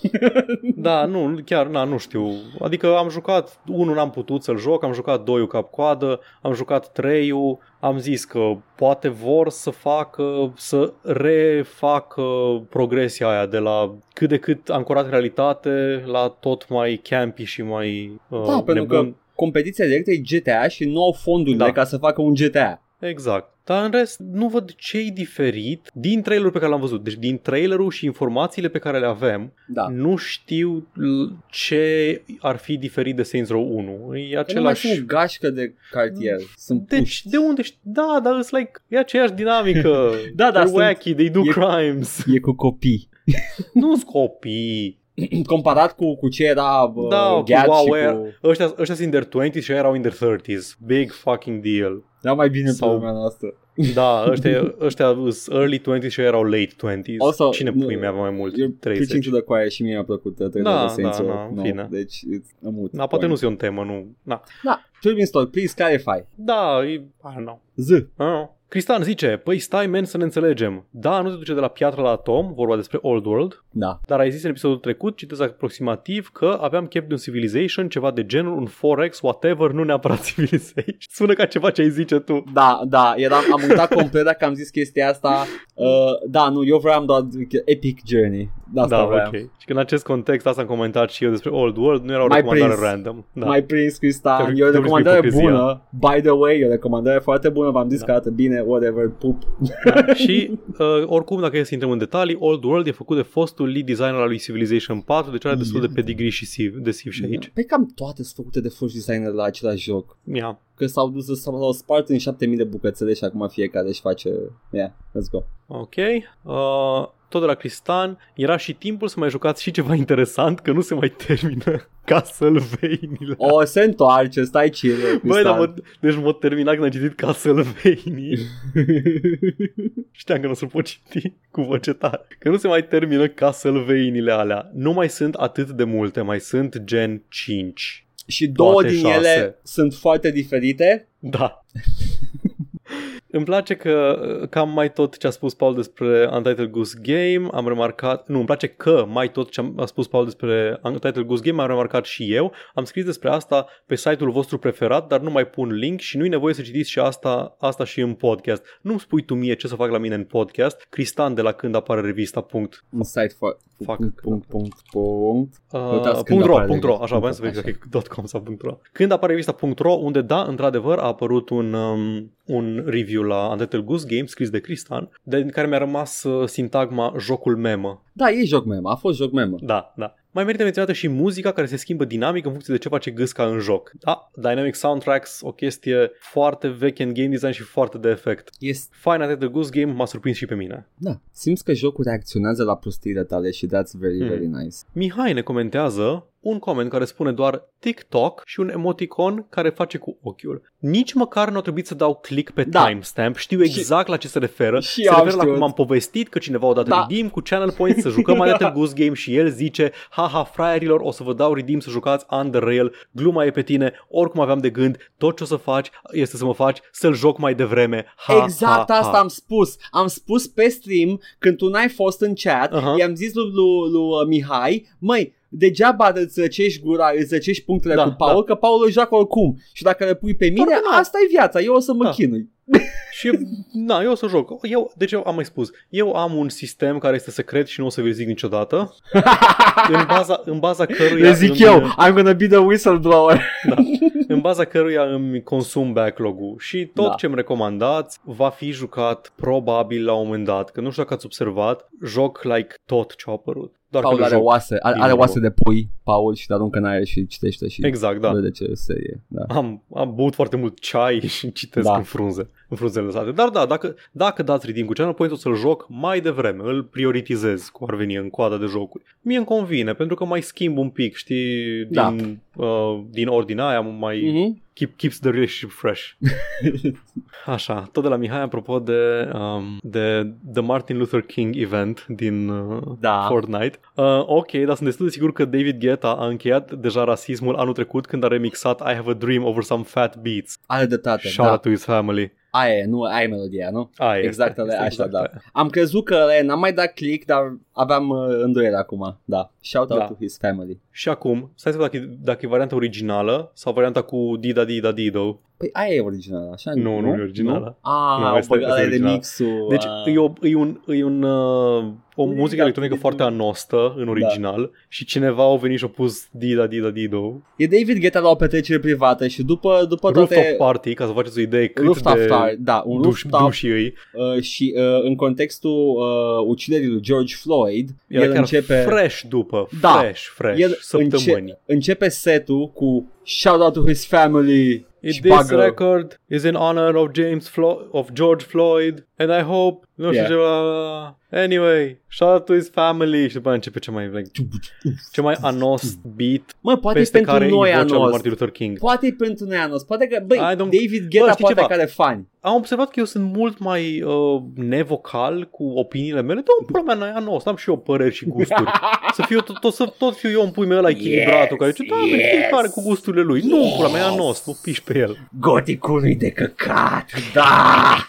<laughs> da, nu, chiar, na, nu știu. Adică am jucat, unul n-am putut să-l joc, am jucat doiul cap-coadă, am jucat 3-ul, am zis că poate vor să facă, să refacă progresia aia de la cât de cât ancorat în realitate la tot mai campy și mai uh, Da, pentru nebun. că competiția directă e GTA și nu au fondurile Da. ca să facă un GTA. Exact. Dar în rest, nu văd ce e diferit din trailerul pe care l-am văzut. Deci din trailerul și informațiile pe care le avem, Da. nu știu l- ce ar fi diferit de Saints Row 1. E Că Nu mai același... sunt gașcă de cartier. Sunt Deci, puști. de unde știi? Da, dar it's like, e aceeași dinamică. <laughs> Da, dar They're sunt- wacky, they do e- crimes. E cu copii. <laughs> Nu-s copii. <clears throat> Comparat cu, cu ce era uh, Da, cu Gad și WoW, cu... Ăștia, ăștia sunt in their 20s și aia erau in their 30s. Big fucking deal. Era mai bine Sau- pe lumea noastră. <laughs> Da, ăștia, <laughs> ăștia sunt early 20s și aia erau late 20s. Also, Cine nu- pui mea avea mai mult? Eu preaching 30. to the choir și mie mi-a plăcut uh, trailerul Da, de Saints da, Row. da, în No, fine. Deci, it's a moot Da, poate point. nu e o temă, nu. Da, Da, Turbine Story, please clarify. da e, I don't know. Z. I don't know. Cristian zice, păi stai men să ne înțelegem. Da, nu te duce de la piatră la atom, vorba despre Old World, Da. dar ai zis în episodul trecut, citez aproximativ, că aveam chef de un Civilization, ceva de genul, un 4X, whatever, nu neapărat <laughs> Civilization. Sună ca ceva ce ai zice tu. Da, da, eram, am uitat complet dacă am zis chestia asta. <laughs> Uh, da, nu, eu vreau doar Epic Journey. Da, asta da, vreau. ok. Și că în acest context asta am comentat și eu despre Old World, nu era o Mai recomandare prins. random. Da. Mai prins, Cristian. Te-am- E o te-am prins cu recomandare ipocrizia. bună. By the way, e o recomandare foarte bună. V-am zis Da. că arată bine, whatever, pup. Da. și uh, oricum, dacă e să intrăm în detalii, Old World e făcut de fostul lead designer al lui Civilization 4, deci are destul de pedigree și siv, de siv și aici. Pe cam toate sunt făcute de foști designer la același joc. Yeah. Că s-au dus, s-au spart în 7000 de bucățele și acum fiecare își face... Yeah, let's go. Ok. Uh, tot de la Cristan, era și timpul să mai jucați și ceva interesant, că nu se mai termină <laughs> Castlevania. O, se întoarce, stai chill, Băi, dar Cristian. mă, deci m-a terminat când am citit Castlevania. <laughs> Știam că nu o să pot citi cu voce tare. Că nu se mai termină Castlevania-ile alea. Nu mai sunt atât de multe, mai sunt gen 5. și două Toate din șase. ele sunt foarte diferite. Da. <laughs> Îmi place că cam mai tot ce a spus Paul despre Untitled Goose Game am remarcat, nu, îmi place că mai tot ce a spus Paul despre Untitled Goose Game am remarcat și eu. Am scris despre asta pe site-ul vostru preferat, dar nu mai pun link și nu-i nevoie să citiți și asta, asta și în podcast. Nu-mi spui tu mie ce să fac la mine în podcast. Cristan de la când apare revista. Punct. Un site for... Fuck. Punct, punct, punct, punct. Uh, Uitați când punct .ro, apare punct .ro, așa, revista. vreau să verific Așa. dacă e .com sau punct .ro. Când apare revista .ro, unde da, într-adevăr, a apărut un, um, un review la Untitled Goose Game scris de Cristan, de care mi-a rămas uh, sintagma jocul memă. Da, e joc memă, a fost joc memă. Da, da. Mai merită menționată și muzica care se schimbă dinamic în funcție de ce face gâsca în joc. Da, Dynamic Soundtracks, o chestie foarte veche în game design și foarte de efect. Este, Fine Untitled Goose Game m-a surprins și pe mine. da, simți că jocul reacționează la prostiile tale și that's very, Mm. very nice. Mihai ne comentează un coment care spune doar TikTok și un emoticon care face cu ochiul. Nici măcar nu a trebuit să dau click pe Da. timestamp, știu exact la ce se referă. și se eu am referă la știut. cum am povestit că cineva o dat Da. redeem cu channel points să jucăm mai <laughs> Untitled Goose Game și el zice haha fraierilor o să vă dau redeem să jucați Under Rail, gluma e pe tine, oricum aveam de gând, tot ce o să faci este să mă faci să-l joc mai devreme. Ha, exact ha, asta ha. am spus. Am spus pe stream când tu n-ai fost în chat, Aha. i-am zis lui, lui, lui uh, Mihai, măi, degeaba îți răcești gura, îți răcești punctele Da, cu Paul, că Paul îl joacă oricum. Și dacă le pui pe mine, Doar că nu. asta e viața, eu o să mă Da. chinui. <laughs> Și, na, eu o să joc. Eu, deci eu am mai spus, eu am un sistem care este secret și nu o să vi-l zic niciodată, <laughs> în baza, în baza căruia... Le zic îmi, eu, I'm gonna be the whistleblower. Da, în baza căruia îmi consum backlog-ul și tot Da. ce-mi recomandați va fi jucat probabil la un moment dat, că nu știu dacă ați observat, joc like tot ce a apărut. Doar Paul că nu are joc. oase, are, bine, are bă. oase de pui, Paul, și le aruncă în aer și citește și Exact, da. vede ce serie. Da. Am, am băut foarte mult ceai <laughs> și citesc Da. în frunze, în frunzele lăsate. Dar da, dacă, dacă dați redeem cu channel point, o să-l joc mai devreme, îl prioritizez cum ar veni în coada de jocuri. Mie îmi convine, pentru că mai schimb un pic, știi, Da. din, uh, din ordinea aia, mai Mhm. Keep, keeps the relationship fresh. <laughs> Așa, tot de la Mihai, apropo de, um, de The Martin Luther King event din uh, Da. Fortnite. Uh, ok, dar sunt destul de sigur că David Guetta a încheiat deja rasismul anul trecut când a remixat I Have a Dream over some fat beats. Are dreptate, Shout da. out to his family. Aia e, nu, aia e melodia, nu? Aia Exact, este, ale- este așa, exact da. aia. Am crezut că e, n-am mai dat click, dar aveam uh, îndoiere acum. Da. Shout out Da. to his family. Și acum, stai să văd dacă, e- dacă e varianta originală sau varianta cu Dida Dida Dido. Păi aia e originală, așa? Nu, nu e originală. Ah, Nu, nu, asta- asta e ăla e original. remixul. Deci ah. e, o, e un, e un uh, o Dida, muzică electronică dida. foarte anostă în original și cineva a venit și a pus Dida Dida Dido E David Guetta la o petrecere privată și după, după Rooftop toate... Party, ca să faceți o idee cât Rooftop de Star, da, un duș, rooftop duși ei. uh, și uh, în contextul uh, uciderii lui George Floyd, Era el chiar începe, fresh după, Da. fresh, fresh, el săptămâni. înce- începe setul cu shout out to his family It, și this bagă- record is in honor of James Flo- of George Floyd and I hope nu știu Yeah. ce bla, bla, bla. Anyway, shout out to his family și după aia începe ce mai like, ce mai anos beat Mă, poate e peste pentru care e noi vocea lui anos. Martin Luther King. Poate e pentru noi anos. Poate că, băi, I don't- David Guetta Bă, știi poate ceva? care fani. Am observat că eu sunt mult mai uh, nevocal cu opiniile mele. Da, pula mea, noi anos, am și eu păreri și gusturi. <laughs> să fiu tot, tot, să, tot fiu eu în pui mei ăla echilibratul care zice, da, yes, yes. fiecare cu gusturile lui. Nu, pula mea, e anos, nu piși pe el. Goticului de căcat, da! <laughs>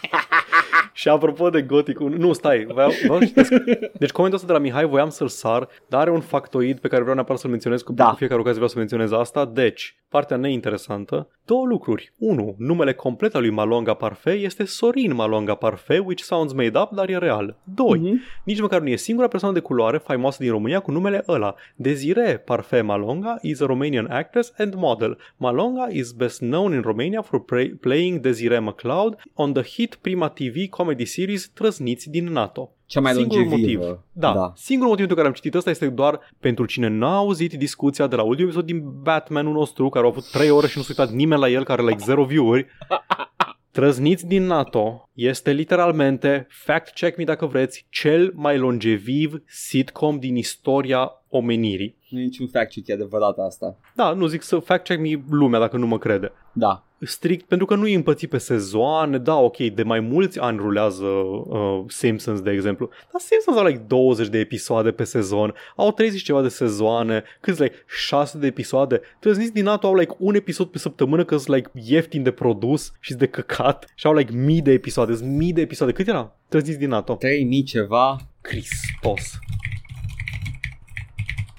Și apropo de Gothic, nu, stai, vreau, vreau să citesc. <laughs> Deci comentul ăsta de la Mihai voiam să-l sar, dar are un factoid pe care vreau neapărat să-l menționez, cu Da. cu fiecare ocazie vreau să menționez asta. Deci, partea neinteresantă, două lucruri. Unu, numele complet al lui Malonga Parfait este Sorin Malonga Parfait, which sounds made up, dar e real. Doi, Mhm. nici măcar nu e singura persoană de culoare faimoasă din România cu numele ăla. Desire Parfait Malonga is a Romanian actress and model. Malonga is best known in Romania for play- playing Desire McLeod on the hit Prima TV comedy series Trăzniți din NATO. Cea mai Singurul longevivă. motiv. Da, da. Singurul motiv pentru care am citit ăsta este doar pentru cine n-a auzit discuția de la ultimul episod din Batmanul nostru, care au avut 3 ore și nu s-a uitat nimeni la el, care like 0 view-uri. <laughs> Trăzniți din NATO este literalmente, fact check me dacă vreți, cel mai longeviv sitcom din istoria omenirii. Nu e niciun fact check, e adevărat asta. Da, nu zic să fact check me lumea dacă nu mă crede. Da. Strict, pentru că nu e împățit pe sezoane, da, ok, de mai mulți ani rulează uh, Simpsons, de exemplu, dar Simpsons au like 20 de episoade pe sezon, au 30 și ceva de sezoane, câți like 6 de episoade, trăzniți din NATO au like un episod pe săptămână că sunt like ieftin de produs și de căcat și au like mii de episoade, sunt mii de episoade, cât era? Trăzniți din NATO. 3000 ceva. Hristos.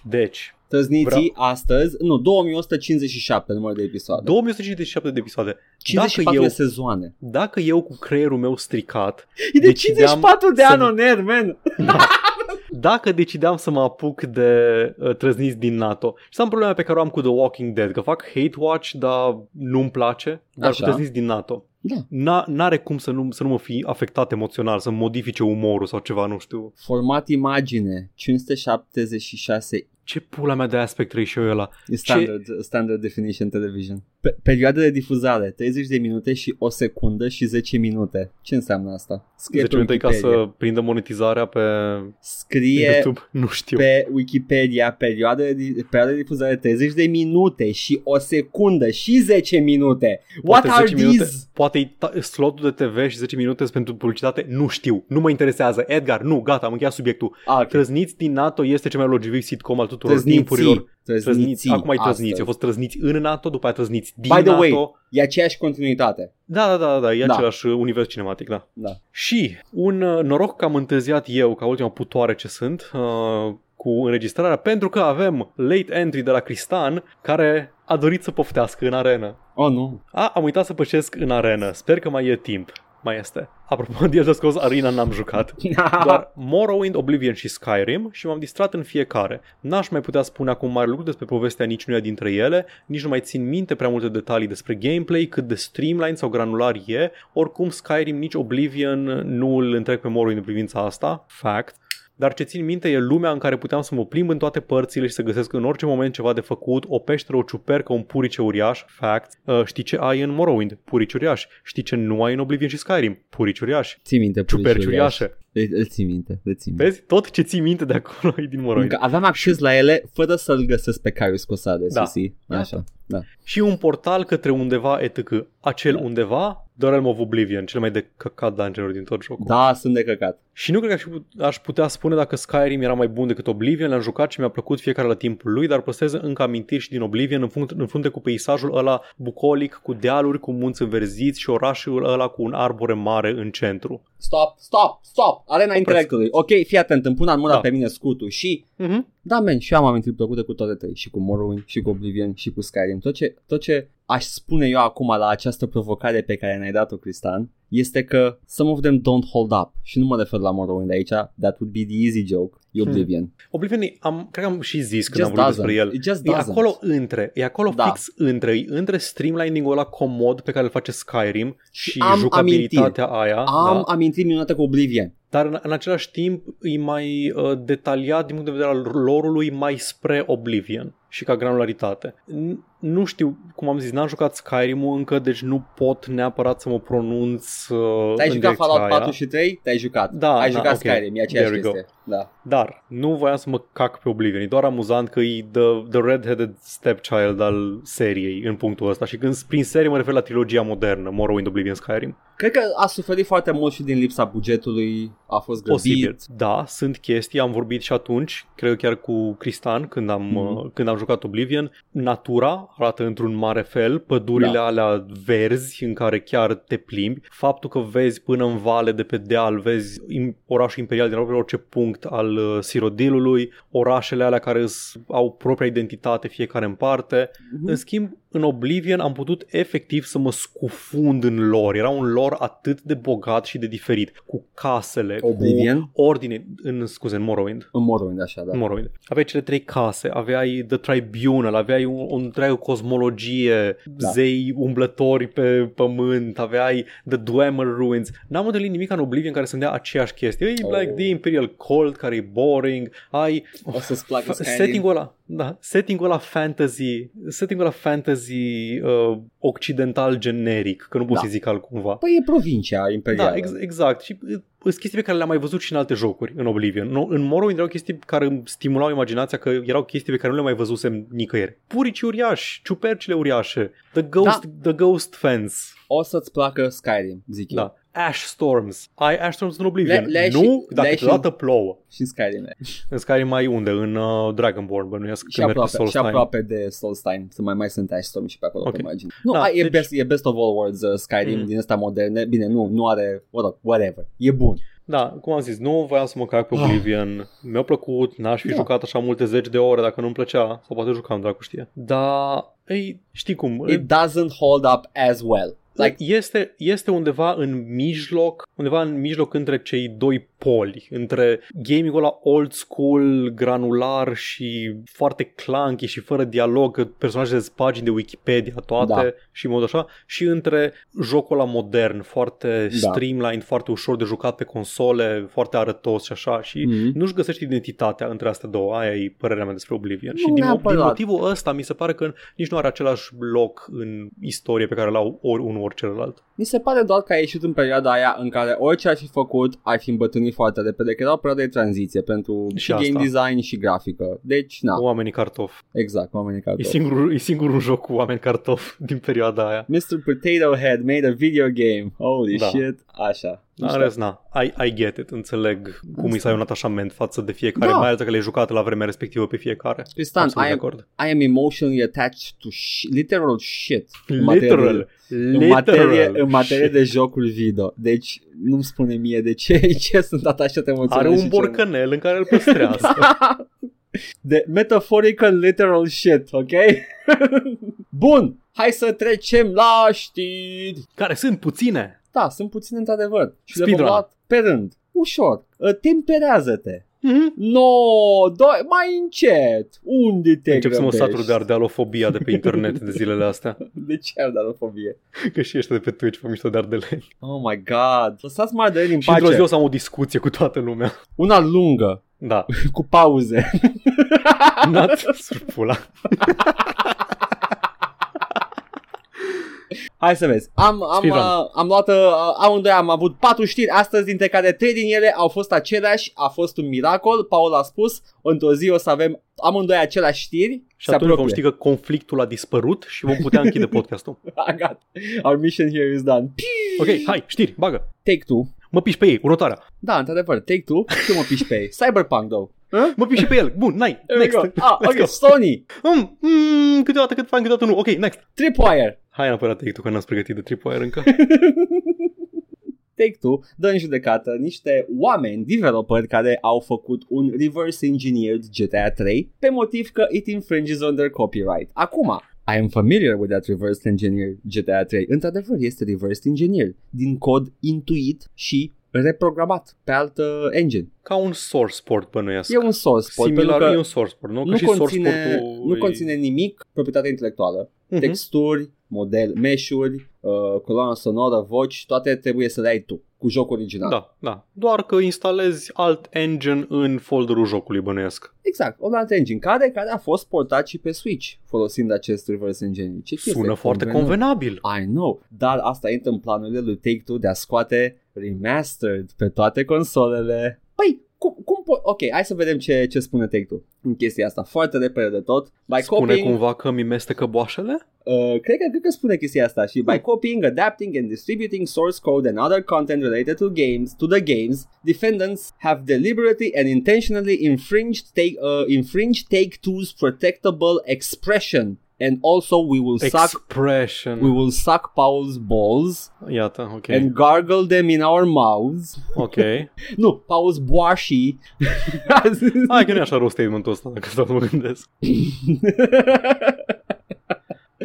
Deci, Tăzniții Vreau- astăzi, nu, 2157 număr de episoade. 2157 de episoade. 54 Dacă eu, de sezoane. dacă eu cu creierul meu stricat E de Decideam 54 de să- ani on air, man! dacă decideam să mă apuc de uh, trăzniți din NATO și am problema pe care o am cu The Walking Dead, că fac hate watch, dar nu-mi place, dar Așa. cu trăzniți din NATO. Da. N- n-are cum să nu, să nu mă fi afectat emoțional, să modifice umorul sau ceva, nu știu. Format imagine, 576 Ce pula mea de aspect ratio e ăla? E standard, standard definition television. Pe, perioada de difuzare, 30 de minute și o secundă și 10 minute. Ce înseamnă asta? Scrie 10 pe minute ca Wikipedia. să prindă monetizarea pe Scrie YouTube? <laughs> Nu știu. pe Wikipedia perioada de, di- perioada de difuzare 30 de minute și o secundă și 10 minute. What Poate are 10 minute, these? Poate e ta- slotul de TV și 10 minute sunt pentru publicitate? Nu știu. Nu mă interesează. Edgar, nu, gata, am încheiat subiectul. Ah, ok. Trăzniți din NATO este cel mai logivic sitcom al tuturor Trăzniții. timpurilor. Trăzniții. Trăzniți. Acum ai trăzniți. astăzi. Au fost trăzniți în NATO, după aia trăzniți din By the NATO. way, e aceeași continuitate. Da, da, da, da, e Da. același univers cinematic, da. Da. Și un uh, noroc că am întârziat eu, ca ultima putoare ce sunt, uh, cu înregistrarea, pentru că avem late entry de la Cristan, care a dorit să poftească în arenă. Oh, nu. A, am uitat să pășesc în arenă. Sper că mai e timp. Mai este. Apropo de Elder Scrolls Arena n-am jucat. <laughs> Doar Morrowind, Oblivion și Skyrim și m-am distrat în fiecare. N-aș mai putea spune acum mare lucru despre povestea niciunia dintre ele, nici nu mai țin minte prea multe detalii despre gameplay, cât de streamline sau granular e. Oricum Skyrim, nici Oblivion nu îl întreg pe Morrowind în privința asta. Fact. Dar ce țin minte e lumea în care puteam să mă plimb în toate părțile și să găsesc în orice moment ceva de făcut, o peșteră, o ciupercă, un purice uriaș, fact. Uh, știi ce ai în Morrowind? Purici uriaș. Știi ce nu ai în Oblivion și Skyrim? Purici uriaș. Ții minte, Ciuperci purici uriașe. Le, le ții minte, le ții minte. Vezi? Tot ce ții minte de acolo e din Morrowind. Încă aveam acces la ele fără să-l găsesc pe Carius Cosade, Da. Sisi. Așa, da. Și un portal către undeva etc. Acel undeva, The Realm of Oblivion, cel mai de căcat dungeon din tot jocul. Da, sunt de căcat. Și nu cred că aș, put- aș putea spune dacă Skyrim era mai bun decât Oblivion, l-am jucat și mi-a plăcut fiecare la timpul lui, dar păstrez încă amintiri și din Oblivion în, funct- în frunte cu peisajul ăla bucolic, cu dealuri, cu munți înverziți și orașul ăla cu un arbore mare în centru. Stop, stop, stop! Arena intelectului. Ok, fii atent, îmi pun în mâna Da. pe mine scutul și... Mm-hmm. Da, men, și eu am amintiri plăcute cu toate trei. Și cu Morrowind, și cu Oblivion, și cu Skyrim. Tot ce, tot ce aș spune eu acum la această provocare pe care ne-ai dat-o, Cristian, este că some of them don't hold up și nu mă refer la Morrowind aici, that would be the easy joke, e Oblivion. Oblivion, e- am, cred că am și zis când Just am vorbit despre doesn't. el. It just E doesn't. acolo între, e acolo Da. fix între, e între streamlining-ul ăla comod pe care îl face Skyrim și am jucabilitatea aia. Am da? amintiri minunate cu Oblivion. Dar în, în același timp e mai uh, detaliat din punct de vedere al lorului mai spre Oblivion și ca granularitate. N- nu știu, cum am zis, n-am jucat Skyrim-ul încă, deci nu pot neapărat să mă pronunț uh, Te-ai în jucat direcția Fallout aia. 4 și 3? Te-ai jucat. Da, Ai da, jucat ok. Skyrim, e aceeași There we go. chestie. Da. Dar nu voiam să mă cac pe Oblivion, e doar amuzant că e the, the red-headed stepchild al seriei în punctul ăsta și când prin serie mă refer la trilogia modernă, Morrowind, Oblivion, Skyrim. Cred că a suferit foarte mult și din lipsa bugetului, a fost grăbit. Posibil. Da, sunt chestii, am vorbit și atunci, cred că chiar cu Cristan când am, Mhm. uh, când am jucat Oblivion. Natura arată într-un mare fel, pădurile Da. alea verzi în care chiar te plimbi, faptul că vezi până în vale de pe deal, vezi im- orașul imperial din aproape orice punct al uh, Sirodilului, orașele alea care îs- au propria identitate fiecare în parte. Mhm. În schimb, în Oblivion am putut efectiv să mă scufund în lor. Era un lor atât de bogat și de diferit, cu casele, Oblivion? cu ordine, în, scuze, în Morrowind. În Morrowind, așa, da. În Morrowind. Aveai cele trei case, aveai The Tribunal, aveai un, o întreagă cosmologie, Da. zei umblători pe pământ, aveai The Dwemer Ruins. N-am întâlnit nimic în Oblivion care să-mi dea aceeași chestie. E Oh. like The Imperial Cult, care e boring, ai O să-ți placă Fa- <laughs> Skyrim. setting-ul ăla, da, setting-ul ăla fantasy, setting-ul ăla fantasy uh, occidental generic, că nu pot Da. să zic altcumva. Păi e provincia imperială. Da, ex- exact. Și uh, sunt chestii pe care le-am mai văzut și în alte jocuri, în Oblivion. No, în Morrowind erau chestii care îmi stimulau imaginația, că erau chestii pe care nu le mai văzusem nicăieri. Purici uriași, ciupercile uriașe, The Ghost, the ghost Fence, O să-ți placă Skyrim, zic eu. da. Ash Storms. Ai Ash Storms în Oblivion. Le- le-ai nu, și- dacă le-ai și- câteodată plouă. Și în Skyrim. În Skyrim mai unde? În uh, Dragonborn, bănuiesc. Și când mergi pe aproape, și Solstheim. aproape de Solstheim. Să mai mai sunt Ashstorm și pe acolo Ok. pe margine. Nu, Da, ai, e, deci- best, e best of all worlds uh, Skyrim Mm. din ăsta moderne. Bine, nu, nu are, mă rog, whatever. E bun. Da, cum am zis, nu voiam să mă cac pe Ah. Oblivion. Mi-a plăcut, n-aș fi Da. jucat așa multe zeci de ore dacă nu-mi plăcea. Sau poate jucam, dracu știe. Dar, ei, știi cum, It doesn't hold up as well. Like, este, este undeva în mijloc, undeva în mijloc între cei doi poli, între gaming-ul ăla old school, granular și foarte clunky și fără dialog, că personajele sunt pagini de Wikipedia toate Da. și în mod așa, și între jocul ăla modern, foarte Da. streamlined, foarte ușor de jucat pe console, foarte arătos și așa și Mhm. nu-și găsești identitatea între astea două, aia e părerea mea despre Oblivion. Nu și din, mo- neapărat. din motivul ăsta mi se pare că nici nu are același loc în istorie pe care l-au ori unul, ori celălalt. mi se pare doar că a ieșit în perioada aia în care orice ar fi făcut ar fi îmbătrânit foarte repede, că era o perioadă de tranziție pentru Și și, asta. game design și grafică. Deci, na, Oamenii cartofi. exact, oamenii ca E tot. singurul, e singurul joc cu oameni cartofi din perioada aia. Mr. Potato Head made a video game. Holy Da. shit. Așa. În rest, na, I, I get it, înțeleg cum îi să ai un atașament față de fiecare, Da. mai ales dacă le-ai jucat la vremea respectivă pe fiecare. Cristian, Absolut I de am, acord. I am emotionally attached to sh- literal shit. În materie Literal. de- În materie, Literal. în materie de jocuri video. Deci nu-mi spune mie de ce, <laughs> ce sunt atașat emoțional. Are și un ce nu. borcanel în care îl păstrează. <laughs> de metaphorical literal shit, ok? <laughs> Bun, hai să trecem la știri. care sunt puține. Da, sunt puține într-adevăr. Și le Speedrun. vom lua pe rând. Ușor. Uh, Temperează-te. Mm-hmm. No, doi, mai încet. Unde te Încep să mă grăbești? satur de ardealofobia de pe internet de zilele astea. <laughs> De ce ar darofobie? Că și ăștia de pe Twitch fac mișto de ardeleni. Oh my god. Lăsați mă ardeni în Și într-o zi pace. o să am o discuție cu toată lumea. Una lungă, Da. <laughs> cu pauze. Not surpula. <laughs> Hai să vezi. Am, am, Speedrun. uh, am luat, uh, amândoi am avut patru știri astăzi, dintre care trei din ele au fost aceleași. A fost un miracol, Paul a spus. Într-o zi o să avem amândoi aceleași știri. Și atunci vom ști că conflictul a dispărut și vom putea închide <laughs> podcastul. Gata. Our mission here is done. Ok, hai, știri, bagă. Take-Two. Mă piși pe ei, următoarea. Da, într-adevăr, Take-Two. Tu mă piși pe ei. <laughs> Cyberpunk, though. Huh? Mă piși și pe el. Bun, nai, There we next. go. Ah, Let's ok, go. Sony. Mm, mm, câteodată cât fain, câteodată nu. Ok, next. Tripwire. Hai înapoi la take că n-am pregătit de tripwire încă. <laughs> Take-Two dă în judecată niște oameni, developeri, care au făcut un reverse engineered GTA 3 pe motiv că it infringes on their copyright. Acum, I am familiar with that reverse engineer GTA 3. Într-adevăr, este reverse engineer din cod intuit și reprogramat pe alt uh, engine. Ca un source port bănuiesc. E un source port. Similar, pentru că e un source port, nu? Că nu, și source conține, portul nu e- conține nimic proprietate intelectuală. Mhm. Texturi, model, meșuri, uh, coloana sonoră, voci, toate trebuie să le ai tu cu jocul original. Da, da. Doar că instalezi alt engine în folderul jocului bănuiesc. Exact, un alt engine care, care a fost portat și pe Switch folosind acest reverse engine. Ce chestie Sună foarte convenient. convenabil. I know, dar asta intră în planurile lui Take-Two de a scoate remastered pe toate consolele. Păi, cum, cum po- Ok, hai să vedem ce, ce spune Take-Two în chestia asta. Foarte repede de tot. By Spune copying, cumva că mi mestecă boașele? uh, cred, că, cred că spune chestia asta și by Hmm. copying, adapting and distributing source code and other content related to games to the games, defendants have deliberately and intentionally infringed take uh, infringed Take-Two's protectable expression. And also we will suck Expression. we will suck Paul's balls Iată, ok. and gargle them in our mouths. Ok. <laughs> Nu, Paul's boașii. Hai că nu e așa rău statementul ăsta, dacă stau să mă gândesc. <laughs>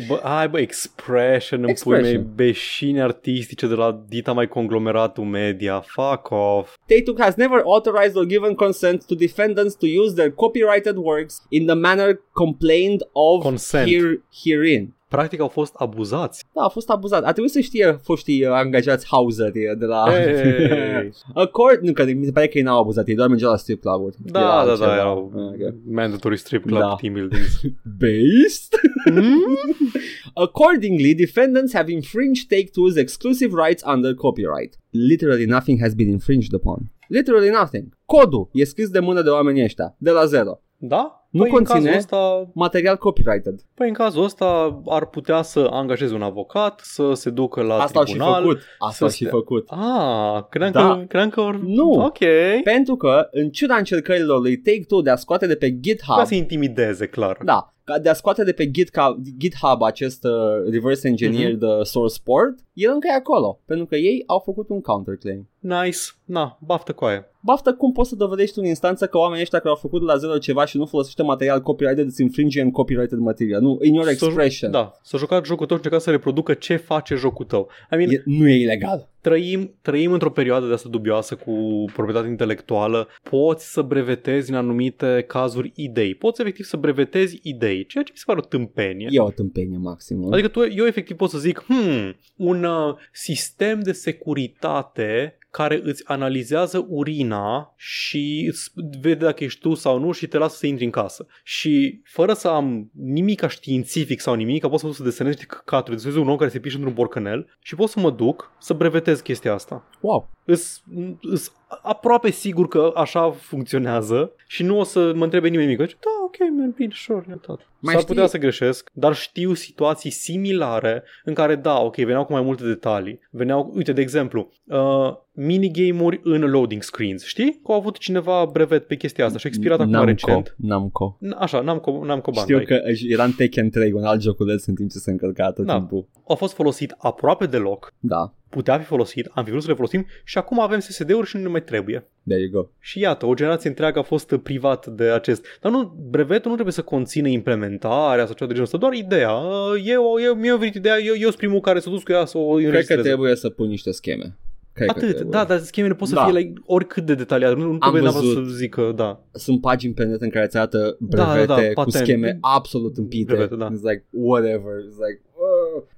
Bă, hai bă, expression, îmi pui Expression. mei beșini artistice de la dita mai conglomeratul media. Fuck off. Take-Two has never authorized or given consent to defendants to use their copyrighted works in the manner complained of Consent. here, herein. Practic au fost abuzați. Da, a fost abuzat. A trebuit să știe foștii uh, angajați Hauser uh, de la... Hey. <laughs> Accord, nu, că mi se pare că ei n-au abuzat, ei doar mergeau la strip club-uri. Da, Era da, altceva. da, erau Ok. mandatory strip club Da. team buildings. <laughs> Based? <laughs> Accordingly, defendants have infringed Take-Two's exclusive rights under copyright. Literally nothing has been infringed upon. Literally nothing. Codul e scris de mână de oamenii ăștia, de la zero. Da? Nu păi în conține- cazul ăsta Material copyrighted. Păi în cazul ăsta ar putea să angajeze un avocat, să se ducă la Asta au și tribunal. făcut. Asta au să și stea- făcut. Ah, credeam, Da. că, credeam că... or- Nu. Ok. Pentru că, în ciuda încercărilor lui Take-Two de a scoate de pe GitHub Ca să intimideze, clar. Da, ca de a scoate de pe GitHub, GitHub acest uh, reverse engineered Mhm. uh, source port, el încă e acolo, pentru că ei au făcut un counterclaim. Nice. Na, baftă cu aia. Baftă, cum poți să dovedești în instanță că oamenii ăștia care au făcut de la zero ceva și nu folosește material copyrighted îți infringe în copyrighted material, nu, in your Să- expression. Da, să jucat jocul tău și încerca să reproducă ce face jocul tău. I mean, E, nu e ilegal. trăim, trăim într-o perioadă de asta dubioasă cu proprietate intelectuală. Poți să brevetezi în anumite cazuri idei. Poți efectiv să brevetezi idei, ceea ce mi se pare o tâmpenie. E o tâmpenie maximă. Adică tu, eu efectiv pot să zic, hmm, un uh, sistem de securitate care îți analizează urina și îți vede dacă ești tu sau nu și te lasă să intri în casă. Și fără să am nimica științific sau nimic, pot să mă duc să desenez niște căcaturi, desenez un om care se pișe într-un borcanel și pot să mă duc să brevetez chestia asta. Wow. Îs, îs aproape sigur că așa funcționează și nu o să mă întrebe nimeni nimic. Zic, Da, ok, man, bine, sure, ia tot. Mai S-ar știi- putea să greșesc, dar știu situații similare în care, da, ok, veneau cu mai multe detalii. Veneau, uite, de exemplu, uh, minigame-uri în loading screens. Știi? Că au avut cineva brevet pe chestia asta și a expirat acum Namco, recent. Namco. N- Așa, n-am, co- n-am co Știu Bandai. că era în Tekken 3, un alt joculeț în timp ce se încărca tot Da. timpul. A fost folosit aproape deloc, Da, putea fi folosit, am fi vrut să le folosim și acum avem SSD-uri și nu ne mai trebuie. there you go. Și iată, o generație întreagă a fost privat de acest. Dar nu, brevetul nu trebuie să conțină implementarea sau ceva de genul ăsta, doar ideea. Uh, Eu, eu, mi-a venit ideea, eu, eu sunt primul care s-a dus cu ea să o Cred că înregistreze. trebuie să pun niște scheme. Cred că Atât, trebuie. da, dar schemele pot să Da. fie like, oricât de detaliate, nu, nu trebuie neapărat văzut. să zică, da. sunt pagini pe net în care îți arată Da, brevete da, da, cu patent. scheme absolut împite. Brevete, da. It's like, whatever. It's like, uh.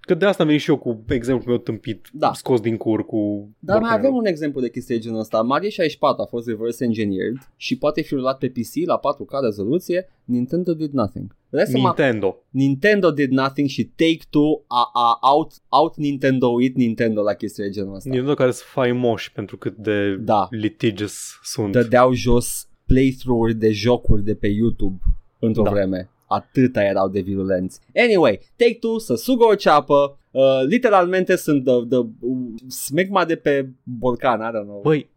Că de asta am venit și eu cu exemplul meu tâmpit, Da. scos din cur cu... Dar mai borcanelul. avem un exemplu de chestie de genul ăsta. Mario 64 a fost reverse engineered și poate fi rulat pe PC la 4K rezoluție. Nintendo did nothing. Vreau să mă... Nintendo. Nintendo did nothing și Take-Two a, a out, out Nintendo-it Nintendo la chestia de genul ăsta. Nintendo care sunt faimoși pentru cât de Da. litigious sunt. Dădeau jos playthrough-uri de jocuri de pe YouTube într-o Da. vreme. Atâta erau de virulenți. Anyway, Take-Two să sugă o ceapă, uh, literalmente sunt the, the uh, smegma de pe borcan, I don't know. Băi,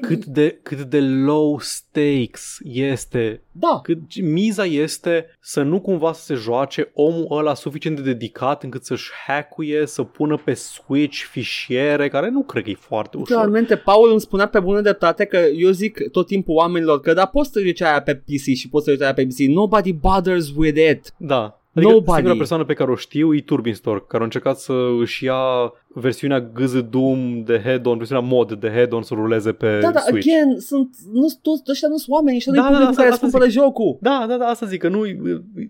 cât de, cât de low stakes este Da, cât miza este să nu cumva să se joace omul ăla suficient de dedicat încât să-și hackuie, să pună pe Switch fișiere, care nu cred că e foarte ușor. Literalmente, Paul îmi spunea pe bună dreptate că eu zic tot timpul oamenilor că da, poți să joci aia pe PC și poți să joci aia pe PC. Nobody bothers with it. Da. Adică Nobody. singura persoană pe care o știu e Turbin Store, care a încercat să își ia versiunea GZ Doom de head-on, versiunea mod de head-on să ruleze pe Da, da, Switch. again, sunt, nu, toți, ăștia nu sunt oameni, ăștia Da, nu-i da, publicul da, care asta- îți asta cumpără jocul. Da, da, da, asta zic, că nu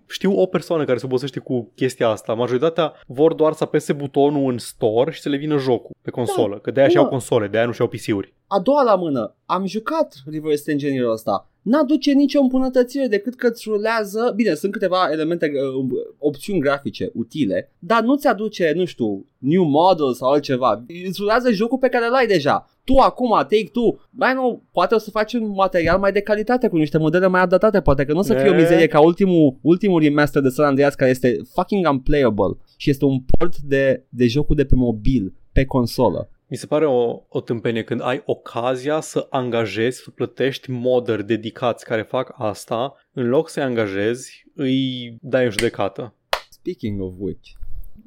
știu o persoană care se obosește cu chestia asta. Majoritatea vor doar să apese butonul în store și să le vină jocul pe consolă, că de-aia și Da. au console, de-aia nu și au PC-uri. A doua la mână, am jucat Reverse Engineer-ul ăsta. N-aduce nicio îmbunătățire decât că îți rulează, bine, sunt câteva elemente, uh, opțiuni grafice utile, dar nu-ți aduce, nu știu, new model sau altceva. Îți rulează jocul pe care l-ai deja. Tu acum, Take-Two, mai nu, poate o să faci un material mai de calitate cu niște modele mai adaptate, poate că nu o să fie o E. mizerie ca ultimul, ultimul remaster de San Andreas care este fucking unplayable și este un port de, de jocul de pe mobil, pe consolă. Mi se pare o, o tâmpenie când ai ocazia să angajezi, să plătești moderi dedicați care fac asta, în loc să-i angajezi, îi dai în judecată. Speaking of which,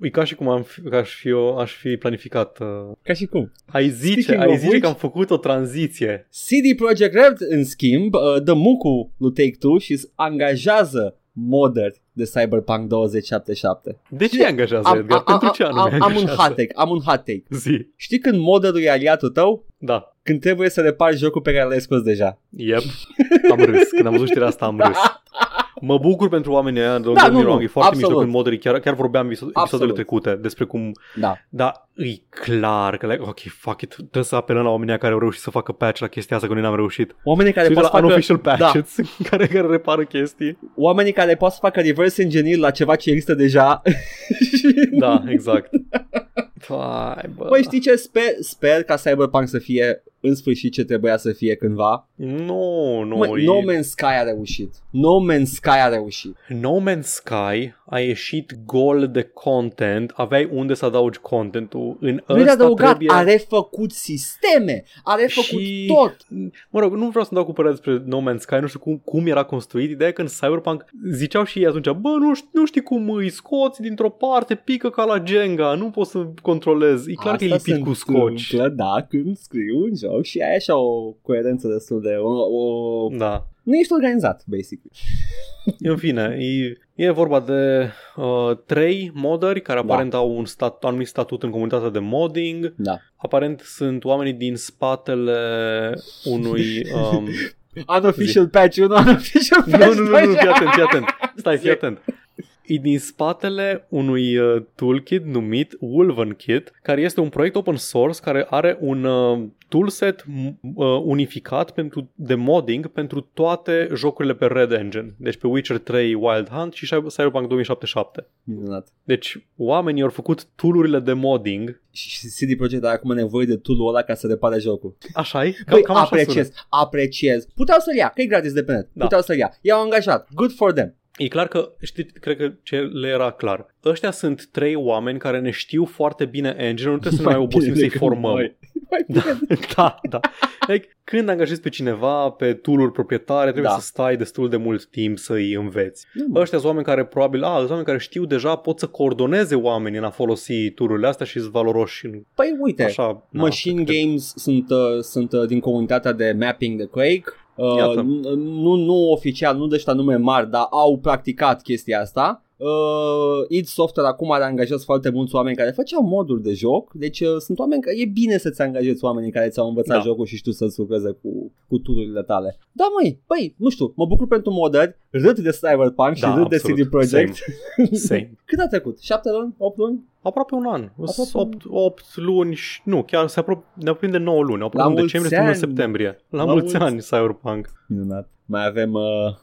E ca și cum am fi, ca aș fi, eu, aș fi planificat. Uh, ca și cum? ai zice, Speaking ai of zice which- că am făcut o tranziție. CD Projekt Red, în schimb, uh, dă mucu lui Take-Two și îți angajează moderi de Cyberpunk 2077. De ce angajează Edgar? Pentru ce anume am, am un angajează? hot take, am un hot take. Zi. Știi când moderul e aliatul tău? Da. Când trebuie să repari jocul pe care l-ai scos deja. Yep. Am râs. Când am văzut știrea asta am râs. <laughs> Mă bucur pentru oamenii ăia, don't Da, get me nu, wrong, nu, e foarte absolut. mișto când moderii, chiar, chiar vorbeam episod- episoadele Absolut. trecute despre cum, Da. da, e clar că, like, ok, fuck it, trebuie să apelăm la oamenii care au reușit să facă patch la chestia asta, că noi n-am reușit. Oamenii care Se uită pot să la facă, unofficial patches <laughs> care, care repară chestii. oamenii care pot să facă reverse engineer la ceva ce există deja. <laughs> Da, exact. Vai, bă. Băi, știi ce? Sper, sper ca Cyberpunk să fie în sfârșit ce trebuia să fie cândva. Nu, nu. Mă, e- no Man's Sky a reușit. No Man's Sky a reușit. No Man's Sky a ieșit gol de content, aveai unde să adaugi contentul. În Nu e ăsta adăugat, trebuie... a refăcut sisteme, a refăcut Și- tot. Mă rog, nu vreau să dau cu părere despre No Man's Sky, nu știu cum, cum era construit. Ideea e că în Cyberpunk ziceau și ei atunci, bă, nu, știi, nu știi cum îi scoți dintr-o parte, pică ca la Jenga, nu poți să controlezi. E clar că e Asta lipit se cu scoci. întâmplă, Da, când scriu un joc și ai așa o coerență destul de... O, o... Da. Nu ești organizat, basically. În fine, e, e vorba de uh, trei modări care Da. aparent au un stat, anumit statut în comunitatea de modding. Da. Aparent sunt oamenii din spatele unui... Um, <laughs> Unofficial patch 1, unofficial nu, patch nu, nu, 2. nu, fii atent, fii atent. Stai, fii atent. E din spatele unui uh, toolkit numit Wolven Kit, care este un proiect open source care are un uh, toolset m- uh, unificat pentru de modding pentru toate jocurile pe Red Engine. Deci pe Witcher 3 Wild Hunt și Cyberpunk 2077. Minunat. Deci oamenii au făcut tool-urile de modding. Și CD Projekt are acum nevoie de tool-ul ăla ca să repare jocul. Așa e? Cam, Băi, cam așa apreciez, sună. apreciez. Puteau să-l ia, că e gratis de pe net. Da. Puteau să-l ia. I-au angajat. Good for them. E clar că, știi, cred că ce le era clar. Ăștia sunt trei oameni care ne știu foarte bine engine nu trebuie să ne mai obosim bine să-i decât formăm. noi. Mai <laughs> Da, bine. da, da. Like, când angajezi pe cineva pe tool proprietare, trebuie Da. să stai destul de mult timp să îi înveți. Nu, mă. Ăștia sunt oameni care probabil, a, sunt oameni care știu deja, pot să coordoneze oamenii în a folosi tururile astea și sunt valoroși în Păi uite, așa. na, Machine cred- Games sunt, uh, sunt uh, din comunitatea de mapping de Quake. Uh, Iată. n- nu, nu oficial, nu de ăștia nume mari, dar au practicat chestia asta. Uh, id Software acum are angajat foarte mulți oameni care făceau moduri de joc, deci uh, sunt oameni care e bine să-ți angajezi oamenii care ți-au învățat Da. jocul și știu să-ți lucreze cu, cu tururile tale. Da, măi, băi, nu știu, mă bucur pentru modări, râd de Cyberpunk și Da, râd de absolut. CD Projekt. Same. <laughs> Cât a trecut? 7 luni? 8 luni? Aproape un an. Aproape 8, 8 luni și... Nu, chiar se apro- ne apropiem de 9 luni. La Aproape în mulți decembrie, suntem în ani! septembrie. La, La mulți mulți- ani, Cyberpunk. Minunat. Mai avem, uh,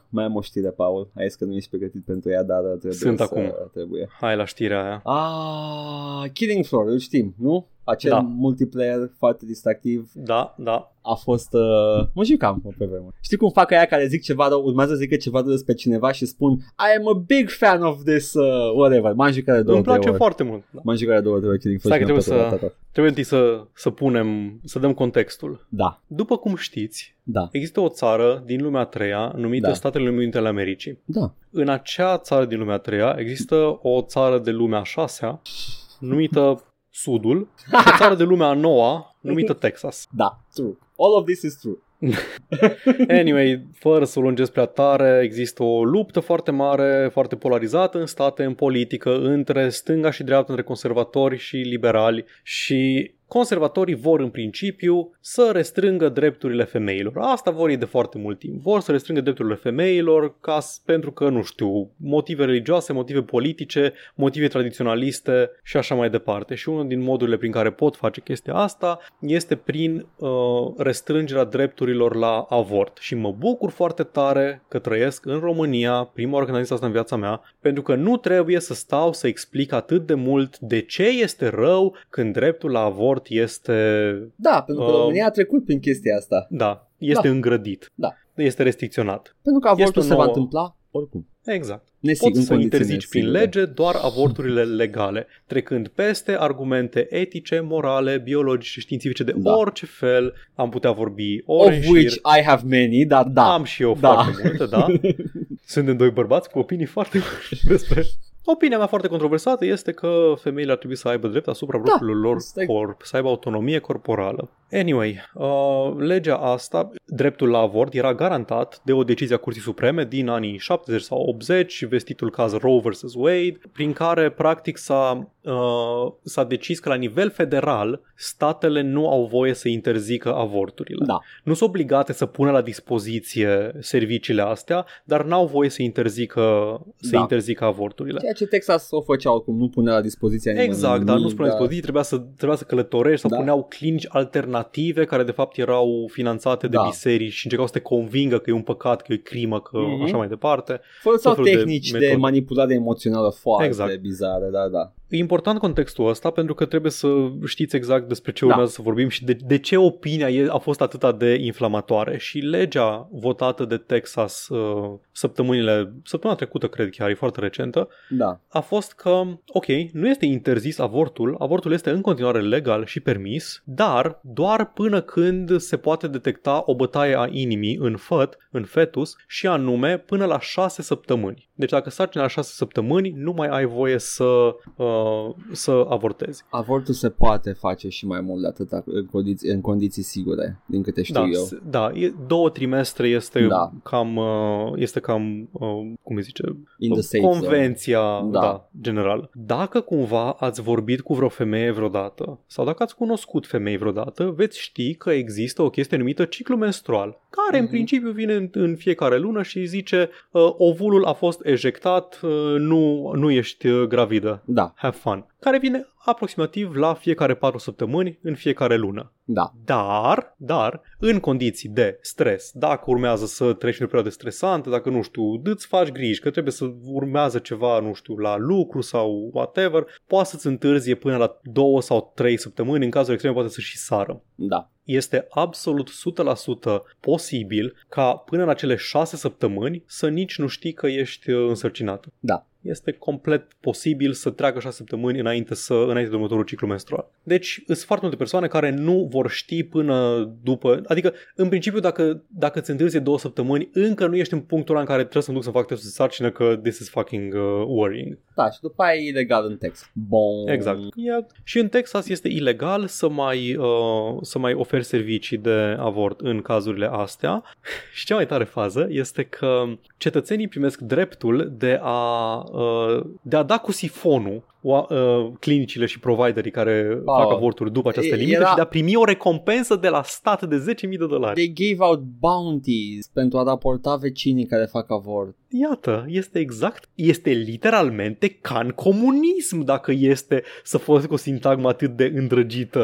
mai am o știre, Paul. Hai că nu ești pregătit pentru ea, dar trebuie Sunt să acum. trebuie. Hai la știrea aia. Ah, Killing Floor, îl știm, nu? Acel Da. multiplayer foarte distractiv Da, da. a fost... Uh, mă jucam pe vremuri. Știi cum fac aia care zic ceva rău, urmează să zică ceva rău despre cineva și spun I am a big fan of this, uh, whatever. M-am jucat de două, Îmi place trei ori. foarte mult. Da. M-am jucat de două, trei ori Killing Floor Stai și că mi-a trebuie plăcut să- atât. Trebuie întâi să, să punem, să dăm contextul. Da, După cum știți, da, există o țară din lumea a treia numită Da. Statele Unite ale Americii. da. În acea țară din lumea a treia există o țară de lumea a șasea numită Sudul și o țară de lumea a noua numită Texas. Da, true. All of this is true. <laughs> Anyway, fără să o lungesc prea tare, există o luptă foarte mare, foarte polarizată în state, în politică, între stânga și dreapta, între conservatori și liberali și Conservatorii vor în principiu să restrângă drepturile femeilor. Asta vor ei de foarte mult timp. Vor să restrângă drepturile femeilor ca, pentru că, nu știu, motive religioase, motive politice, motive tradiționaliste și așa mai departe. Și unul din modurile prin care pot face chestia asta este prin uh, restrângerea drepturilor la avort. Și mă bucur foarte tare că trăiesc în România, prima organizație asta în viața mea, pentru că nu trebuie să stau să explic atât de mult de ce este rău când dreptul la avort sport este... Da, pentru că uh, România a trecut prin chestia asta. Da, este da. îngrădit. Da. Este restricționat. Pentru că avortul se nouă... va întâmpla oricum. Exact. Nesig, Poți să interzici prin lege doar avorturile legale, trecând peste argumente etice, morale, biologice, științifice de da. orice fel. Am putea vorbi ore Of which I have many, dar da. Am și eu da. foarte multe, da. <laughs> Suntem doi bărbați cu opinii foarte mari despre <laughs> Opinia mea foarte controversată este că femeile ar trebui să aibă drept asupra da, propriului lor corp, să aibă autonomie corporală. Anyway, uh, legea asta, dreptul la avort, era garantat de o decizie a Curții Supreme din anii 70 sau 80, vestitul caz Roe vs. Wade, prin care practic s-a, uh, s-a decis că la nivel federal statele nu au voie să interzică avorturile. Da. Nu sunt obligate să pună la dispoziție serviciile astea, dar n-au voie să interzică, să da. interzică avorturile. Ceea ce Texas o făceau, cum nu punea la dispoziție nimeni. Exact, dar nu spunea la dispoziție, trebuia să, trebuia să călătorești sau da. puneau clinici alternative care de fapt erau finanțate de da. biserici și încercau să te convingă că e un păcat, că e crimă, că mm-hmm. așa mai departe. Foloseau tehnici de, de manipulare emoțională foarte exact. bizare, da, da. E important contextul ăsta pentru că trebuie să știți exact despre ce urmează da. să vorbim și de, de ce opinia e, a fost atât de inflamatoare. Și legea votată de Texas uh, săptămânile, săptămâna trecută cred chiar, e foarte recentă, da. a fost că, ok, nu este interzis avortul, avortul este în continuare legal și permis, dar doar până când se poate detecta o bătaie a inimii în făt, în fetus și anume până la șase săptămâni. Deci dacă sarcina la șase săptămâni, nu mai ai voie să uh, să avortezi. Avortul se poate face și mai mult de atât în condiții, în condiții sigure, din câte știu da, eu. Da, e, două trimestre este da. cam, uh, este cam, uh, cum îi zice, In the convenția da. Da, generală. Dacă cumva ați vorbit cu vreo femeie vreodată sau dacă ați cunoscut femei vreodată, veți ști că există o chestie numită ciclu menstrual, care mm-hmm. în mhm. principiu vine în, în fiecare lună și zice uh, ovulul a fost ejectat, uh, nu, nu ești uh, gravidă. Da. Have fun. Care vine aproximativ la fiecare 4 săptămâni în fiecare lună. Da. Dar, dar, în condiții de stres, dacă urmează să treci în o perioadă stresantă, dacă, nu știu, îți faci griji că trebuie să urmează ceva, nu știu, la lucru sau whatever, poate să-ți întârzie până la 2 sau 3 săptămâni, în cazul extrem poate să și sară. Da este absolut 100% posibil ca până în acele 6 săptămâni să nici nu știi că ești uh, însărcinată. Da este complet posibil să treacă 6 săptămâni înainte, să, înainte de următorul ciclu menstrual. Deci sunt foarte multe persoane care nu vor ști până după, adică în principiu dacă, dacă ți întârzie două săptămâni, încă nu ești în punctul ăla în care trebuie să-mi duc să fac testul de sarcină că this is fucking uh, worrying. Da, și după aia e ilegal în Texas. Bun. Exact. Yeah. Și în Texas este ilegal să mai, uh, să mai oferi servicii de avort în cazurile astea. <laughs> și cea mai tare fază este că cetățenii primesc dreptul de a Uh, de a da cu sifonul uh, clinicile și providerii care oh. fac avorturi după această limită Era... și de a primi o recompensă de la stat de 10.000 de dolari. They gave out bounties pentru a raporta vecinii care fac avort. Iată, este exact, este literalmente ca în comunism dacă este să folosesc o sintagmă atât de îndrăgită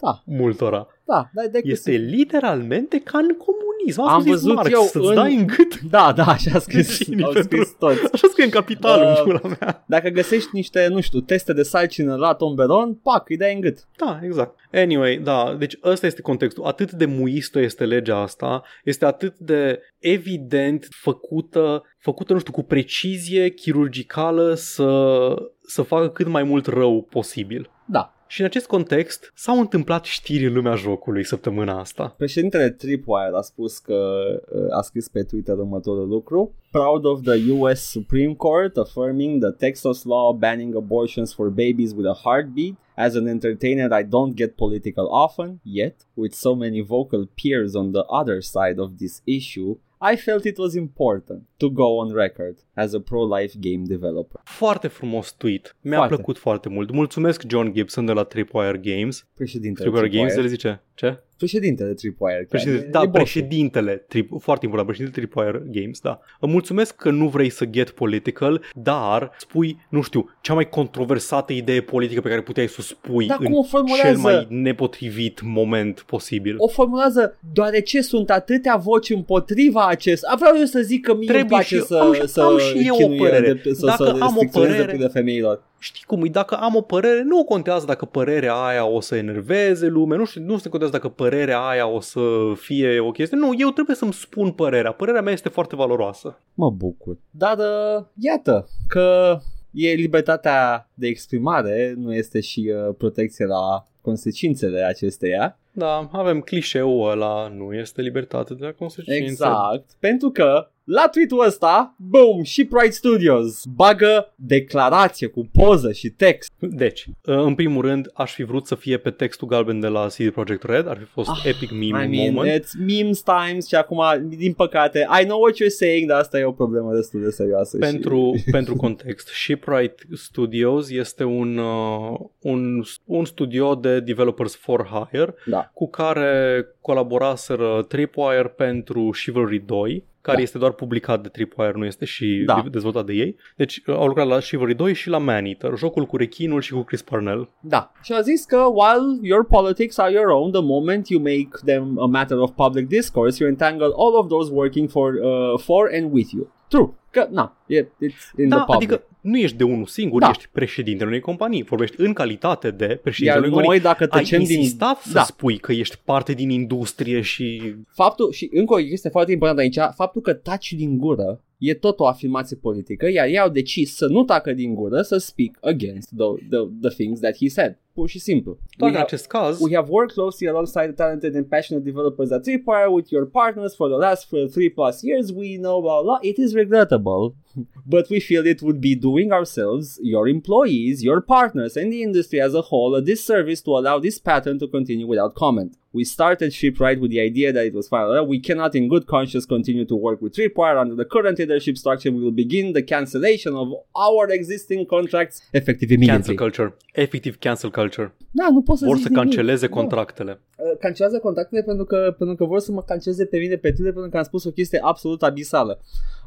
da. multora. Da, da, de este literalmente ca în comunism. Am văzut Marx, eu să-ți în... dai în gât. Da, da, așa a scris, au scris toți. Așa scrie în capitalul, uh, mea. Dacă găsești niște, nu știu, teste de sarcină la tomberon, pac, îi dai în gât. Da, exact. Anyway, da, deci ăsta este contextul. Atât de muistă este legea asta, este atât de evident făcută, făcută, nu știu, cu precizie chirurgicală să, să facă cât mai mult rău posibil. Da, Și în acest context s-au întâmplat știri în lumea jocului săptămâna asta. Președintele Tripwire a spus că uh, a scris pe Twitter următorul lucru. Proud of the US Supreme Court affirming the Texas law banning abortions for babies with a heartbeat. As an entertainer, I don't get political often, yet, with so many vocal peers on the other side of this issue, I felt it was important to go on record as a pro-life game developer. Foarte frumos tweet. Mi-a Foarte. plăcut foarte mult. Mulțumesc John Gibson de la Tripwire Games. Președintele Tripwire Games, Tripwire. el zice, ce? Președintele Tripwire. Președinte, care da, e bossul. președintele, trip, foarte important, președintele Tripwire Games, da. Îmi mulțumesc că nu vrei să get political, dar spui, nu știu, cea mai controversată idee politică pe care puteai să o spui Dar în cum o formulează? cel mai nepotrivit moment posibil. O formulează deoarece sunt atâtea voci împotriva acest. A, vreau eu să zic că mie îmi Trebuie place și- să, am și- să am și eu o chinuie părere. De, să, Dacă să am o restricționeze părere- drepturile femeilor. Știi cum e, dacă am o părere, nu contează dacă părerea aia o să enerveze lume, nu știu, nu se contează dacă părerea aia o să fie o chestie. Nu, eu trebuie să-mi spun părerea. Părerea mea este foarte valoroasă. Mă bucur. Dar uh, iată că e libertatea de exprimare, nu este și uh, protecție la consecințele acesteia. Da, avem clișeul ăla, nu este libertate de consecințe. Exact. Pentru că la tweet-ul ăsta, boom, și Pride Studios bagă declarație cu poză și text. Deci, în primul rând, aș fi vrut să fie pe textul galben de la CD Projekt Red, ar fi fost Ah, epic meme I mean, moment. it's memes times și acum, din păcate, I know what you're saying, dar asta e o problemă destul de serioasă. Pentru, și... pentru <laughs> context, Shipwright Studios este un, uh, un, un studio de developers for hire Da. cu care colaboraseră Tripwire pentru Chivalry 2, care Da. este doar publicat de Tripwire, nu este și Da. dezvoltat de ei. Deci uh, au lucrat la Chivalry 2 și la Maneater, jocul cu rechinul și cu Chris Parnell. Da. Și a zis că while your politics are your own, the moment you make them a matter of public discourse, you entangle all of those working for, uh, for and with you. True. Că, na, e, it's in Da, the public. adică nu ești de unul singur, Da. ești președintele unei companii. Vorbești în calitate de Iar președintele unei noi, companii. dacă Ai tăcem din... insistat să Da. spui că ești parte din industrie și Faptul, și încă o chestie foarte importantă aici, faptul că taci din gură e tot o afirmație politică, iar ei au decis să nu tacă din gură, să speak against the, the, the things that he said. Pur și simplu. doar We în have- acest caz We have worked closely alongside the talented and passionate developers at Tripwire with your partners for the last for three plus years. We know blah blah. It is regrettable, <laughs> but we feel it would be doing ourselves, your employees, your partners, and the industry as a whole a disservice to allow this pattern to continue without comment. We started Shipwright with the idea that it was final. We cannot, in good conscience, continue to work with Tripwire under the current leadership structure. We will begin the cancellation of our existing contracts effective immediately. cancel culture, efectiv cancel culture. Da, nu pot să Vor zic să nimic. canceleze Da. contractele. Uh, cancelează contactele pentru că, pentru că vor să mă canceleze pe mine pe Twitter pentru că am spus o chestie absolut abisală.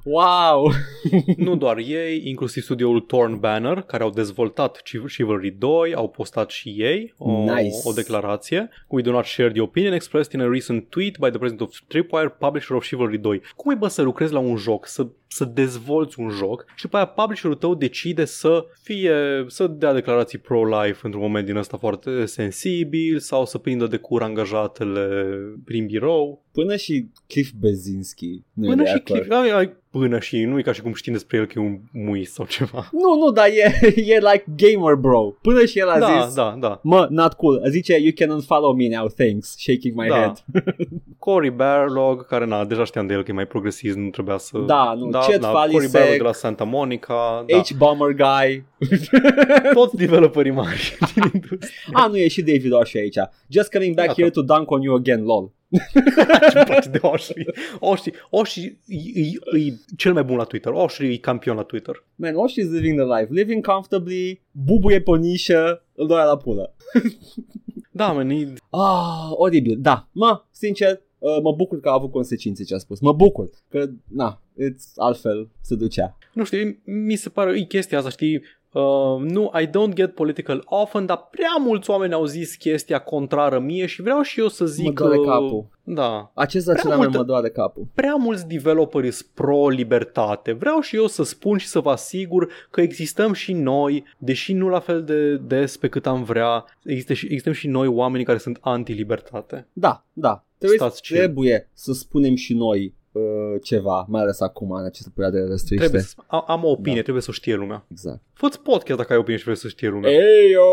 Wow! <laughs> nu doar ei, inclusiv studioul Torn Banner, care au dezvoltat Chiv- Chivalry 2, au postat și ei o, Nice. o declarație. We do not share the opinion expressed in a recent tweet by the president of Tripwire, publisher of Chivalry 2. Cum e bă să lucrezi la un joc, să, să dezvolți un joc și după aia publisherul tău decide să fie, să dea declarații pro-life într-un moment din ăsta foarte sensibil sau să prindă de cur angajatele prin birou. Până și Cliff Bezinski nu Până e de și acord. Cliff, ai, ai, până și nu e ca și cum știm despre el că e un muis sau ceva. <laughs> Nu, nu, dar e, e like gamer bro. Până și el a da, zis, da, da. mă, not cool. Zice, you can unfollow me now, thanks. Shaking my Da. head. <laughs> Cory Barlog, care na, deja știam de el că e mai progresist, nu trebuia să... Da, nu, da, Chet da, Falisek, Cory Barlog de la Santa Monica, da, H-Bomber guy. <laughs> toți developerii mari <laughs> din industrie. ah, nu, e și David Oshie aici. Just coming back Gata. here to dunk on you again, lol. <laughs> Ce-mi place de Oshri. Oshri, Oshri e, e, e cel mai bun la Twitter. Oshri e campion la Twitter. Man, Oshie is living the life. Living comfortably, bubuie pe o nișă, îl doia la pulă. Da, man, e, Ah, oribil, da. Mă, sincer, uh, mă bucur că a avut consecințe ce a spus. Mă bucur că, na, it's altfel se ducea. nu știu, mi se pare, e chestia asta, știi, Uh, nu, I don't get political often, dar prea mulți oameni au zis chestia contrară mie și vreau și eu să zic Mă doare că... capul. Da, Acest Prea acela multă... multă- mă doare capul. prea mulți developeri sunt pro-libertate. Vreau și eu să spun și să vă asigur că existăm și noi, deși nu la fel de des pe cât am vrea, există și, existăm și noi oameni care sunt anti-libertate. Da, da. Trebuie, Stați chill. trebuie să spunem și noi uh, ceva, mai ales acum, în această perioadă de restriște. Trebuie să, am, am o opinie, da. trebuie să o știe lumea. Exact. Fă-ți podcast dacă ai opinie și vrei să știe lumea. Eyo!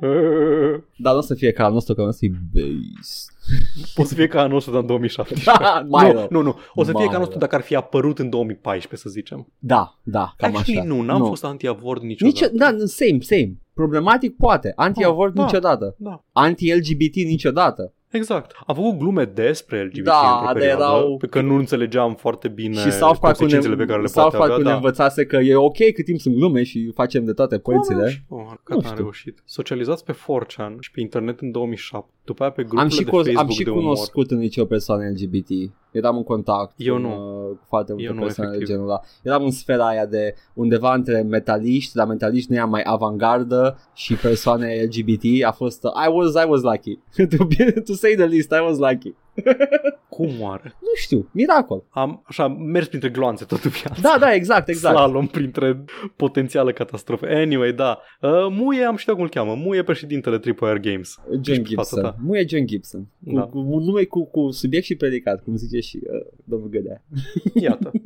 <laughs> Dar nu o să fie ca al nostru, că nu o să fie base. Poți să fie ca al nostru, dar în <laughs> 2017. mai nu, rău. nu, nu. O să fie Mai ca al nostru rău. dacă ar fi apărut în 2014, să zicem. Da, da, cam Actually, așa. nu, n-am Nu. fost anti-avort niciodată. Nici, da, same, same. Problematic poate. Anti-avort Da, da. niciodată. Da, Anti-LGBT niciodată. Exact. Am făcut glume despre LGBT Da, într-o de perioadă, erau- pe că nu înțelegeam foarte bine și South Park consecințele ne, pe care le South poate avea. Park ne Da. învățase că e ok cât timp sunt glume și facem de toate Cum am părțile. reușit? Oh, Nu gata, am știu. reușit. Socializați pe 4chan și pe internet în 2007. După aia pe grupurile Am și, de cu, Facebook am și de umor. cunoscut în liceu persoane LGBT. Eram în contact Eu cu, nu. uh, cu foarte multe Eu nu, persoane de efectiv. genul ăla. Eram în sfera aia de undeva între metaliști, dar metaliști nu era mai avangardă și persoane LGBT. A fost, uh, I was, I was lucky. to, be, to say the least, I was lucky. <laughs> Cum oare? Nu știu, miracol. Am așa mers printre gloanțe tot în viață. Da, da, exact, exact. Slalom printre potențială catastrofe. Anyway, da. Uh, Muie, am știut cum îl cheamă. Muie președintele Tripwire Games. John Ești pe fața Gibson. ta. Nu e John Gibson. Cu, Da. cu un nume cu, cu subiect și predicat, cum zice și uh, domnul Gădea. Iată. <laughs>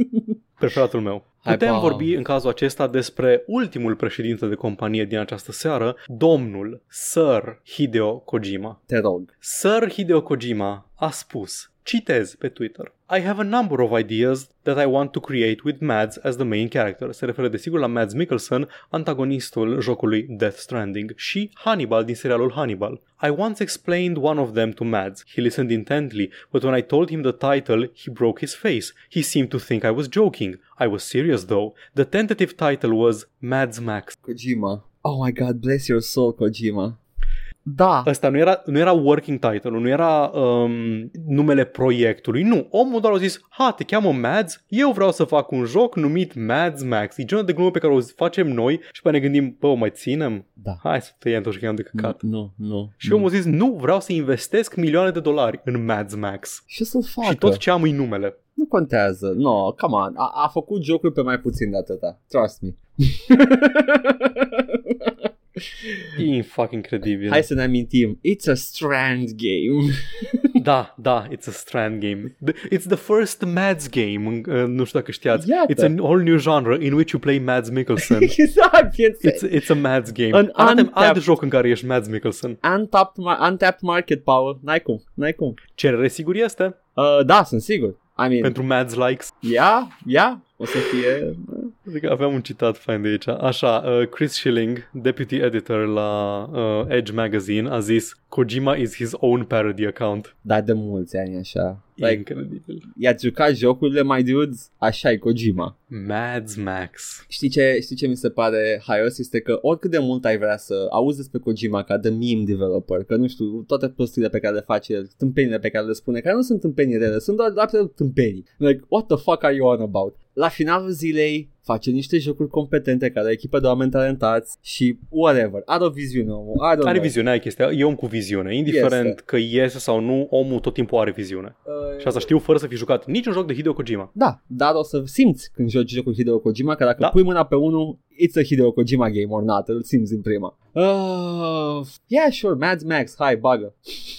Preferatul meu. Hai, Putem pa. vorbi în cazul acesta despre ultimul președinte de companie din această seară, domnul Sir Hideo Kojima. Te rog. Sir Hideo Kojima a spus, citez pe Twitter, I have a number of ideas that I want to create with Mads as the main character. Se referă desigur la Mads Mikkelsen, antagonistul jocului Death Stranding, și Hannibal din serialul Hannibal. I once explained one of them to Mads. He listened intently, but when I told him the title, he broke his face. He seemed to think I was joking. I was serious though. The tentative title was Mads Max. Kojima. Oh my god, bless your soul, Kojima. Da. Ăsta nu era, nu era working title, nu era um, numele proiectului, nu. Omul doar a zis, ha, te cheamă Mads, eu vreau să fac un joc numit Mads Max. E genul de glumă pe care o facem noi și pe ne gândim, bă, o mai ținem? Da. Hai să tăiem tot și cheamă de căcat. Nu, nu. Și nu. omul a zis, nu, vreau să investesc milioane de dolari în Mads Max. Ce să facă? Și tot ce am e numele. Nu contează. No, come on. A, a făcut jocuri pe mai puțin de atâta. Trust me. <laughs> E fucking incredibil. Hai să ne amintim. It's a strand game. <laughs> Da, da, it's a Strand game. The- It's the first Mads game, uh, nu știu dacă știați. Iată. It's a whole new genre in which you play Mads Mikkelsen. <laughs> exact. It's, It's, it's a Mads game. An Arată untapped- alt joc în care ești Mads Mikkelsen. untapped, ma- untapped market power. N-ai cum. N-ai cum. Cerere sigur este Uh, da, sunt sigur. I mean, pentru Mads likes. ia, ia, o să fie... Adică aveam un citat fain de aici. Așa, uh, Chris Schilling, deputy editor la uh, Edge Magazine, a zis Kojima is his own parody account. Da, de mulți ani așa. E Like, incredibil. i-ați jucat jocurile, my dudes? Așa e Kojima. Mads Max. Știi ce, știi ce mi se pare haios? Este că oricât de mult ai vrea să auzi despre Kojima ca de meme developer, că nu știu, toate prostiile pe care le face, tâmpenile pe care le spune, care nu sunt tâmpenii rele, sunt doar absolut tâmpenii. Like, what the fuck are you on about? La finalul zilei face niște jocuri competente care au echipă de oameni talentați și whatever. Are o viziune omul. I don't Are know. viziune, ai chestia. E om cu viziune. Indiferent Este. că iese sau nu, omul tot timpul are viziune. Uh, Și asta știu fără să fi jucat niciun joc de Hideo Kojima. Da, dar o să simți când joci jocul Hideo Kojima că dacă Da. pui mâna pe unul, it's a Hideo Kojima game or not, îl simți din prima. Uh, yeah, sure, Mads Max, hai, bagă.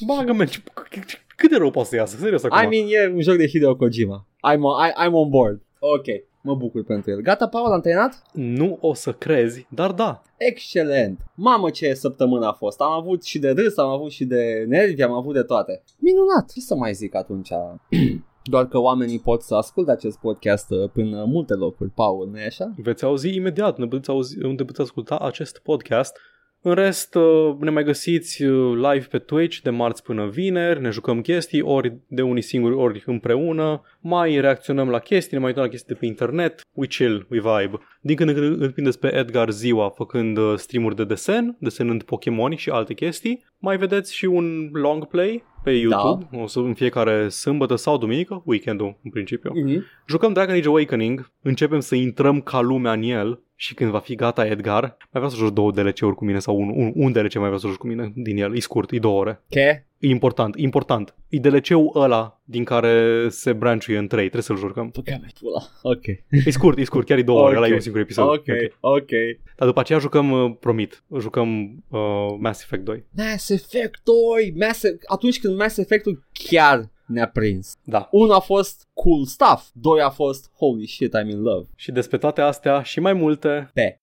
Bagă, man, ce- c- cât de rău poate să iasă? Serios acum. I mean, e un joc de Hideo Kojima. I'm on, I, I'm on board. Ok, mă bucur pentru el. Gata, Paul, am terminat? Nu o să crezi, dar da. Excelent! Mamă ce săptămână a fost! Am avut și de râs, am avut și de nervi, am avut de toate. Minunat! Ce să mai zic atunci? <clears throat> Doar că oamenii pot să asculte acest podcast uh, prin uh, multe locuri, Paul, nu-i așa? Veți auzi imediat unde puteți, auzi, unde puteți asculta acest podcast. În rest, uh, ne mai găsiți uh, live pe Twitch de marți până vineri, ne jucăm chestii, ori de unii singuri, ori împreună, mai reacționăm la chestii, ne mai uităm la chestii de pe internet, we chill, we vibe. Din când în când îl prindeți pe Edgar ziua făcând uh, streamuri de desen, desenând Pokémon și alte chestii. Mai vedeți și un long play pe YouTube, da. o să în fiecare sâmbătă sau duminică, weekendul în principiu. Mm-hmm. Jucăm Dragon Age Awakening, începem să intrăm ca lumea în el și când va fi gata Edgar, mai vreau să joci două DLC-uri cu mine sau un, un, un DLC mai vreau să joci cu mine din el, e scurt, e două ore. Ce? E important, e important. E DLC-ul ăla din care se branchuie în trei, trebuie să-l jucăm. Păcă mea, pula. Ok. E scurt, e scurt, chiar e două ore, ăla e un singur episod. Ok, ok. Dar după aceea jucăm, uh, promit, jucăm uh, Mass Effect 2. Mass Effect 2! Mass... Atunci când Mass Effect-ul chiar ne-a prins. Da. Unul a fost cool stuff, doi a fost holy shit I'm in love. Și despre toate astea și mai multe Pe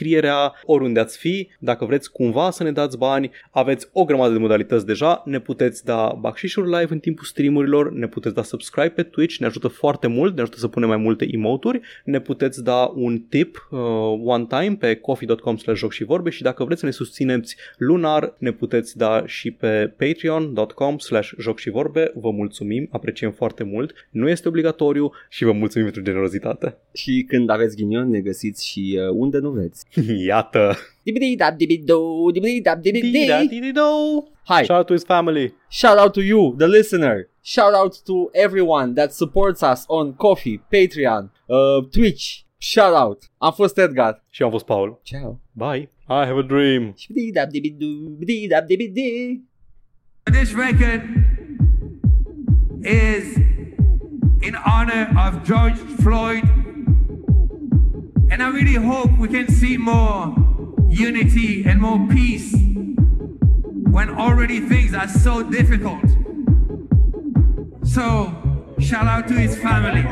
descrierea oriunde ați fi. Dacă vreți cumva să ne dați bani, aveți o grămadă de modalități deja. Ne puteți da bacșișuri live în timpul streamurilor, ne puteți da subscribe pe Twitch, ne ajută foarte mult, ne ajută să punem mai multe emoturi. Ne puteți da un tip uh, one time pe coffee.com slash joc și vorbe și dacă vreți să ne susțineți lunar, ne puteți da și pe patreon.com slash joc și vorbe. Vă mulțumim, apreciem foarte mult. Nu este obligatoriu și vă mulțumim pentru generozitate. și când aveți ghinion ne găsiți și uh, unde nu vreți. <laughs> Iată! Dibidi-dab, dibido, dibidi-dab, dibidi. Dida-didi-do! Hi, Shout out to his family! shout out to you, the listener. Shout out to everyone that supports us on Coffee, Patreon, uh, Twitch. Shout out. Am fost Edgar. Și eu am fost Paul. Ciao. Bye! I have a dream! Dibidi-dab, dibido, dibidi-dab, dibidi. This record is in honor of George Floyd. And I really hope we can see more unity and more peace when already things are so difficult. So, shout out to his family.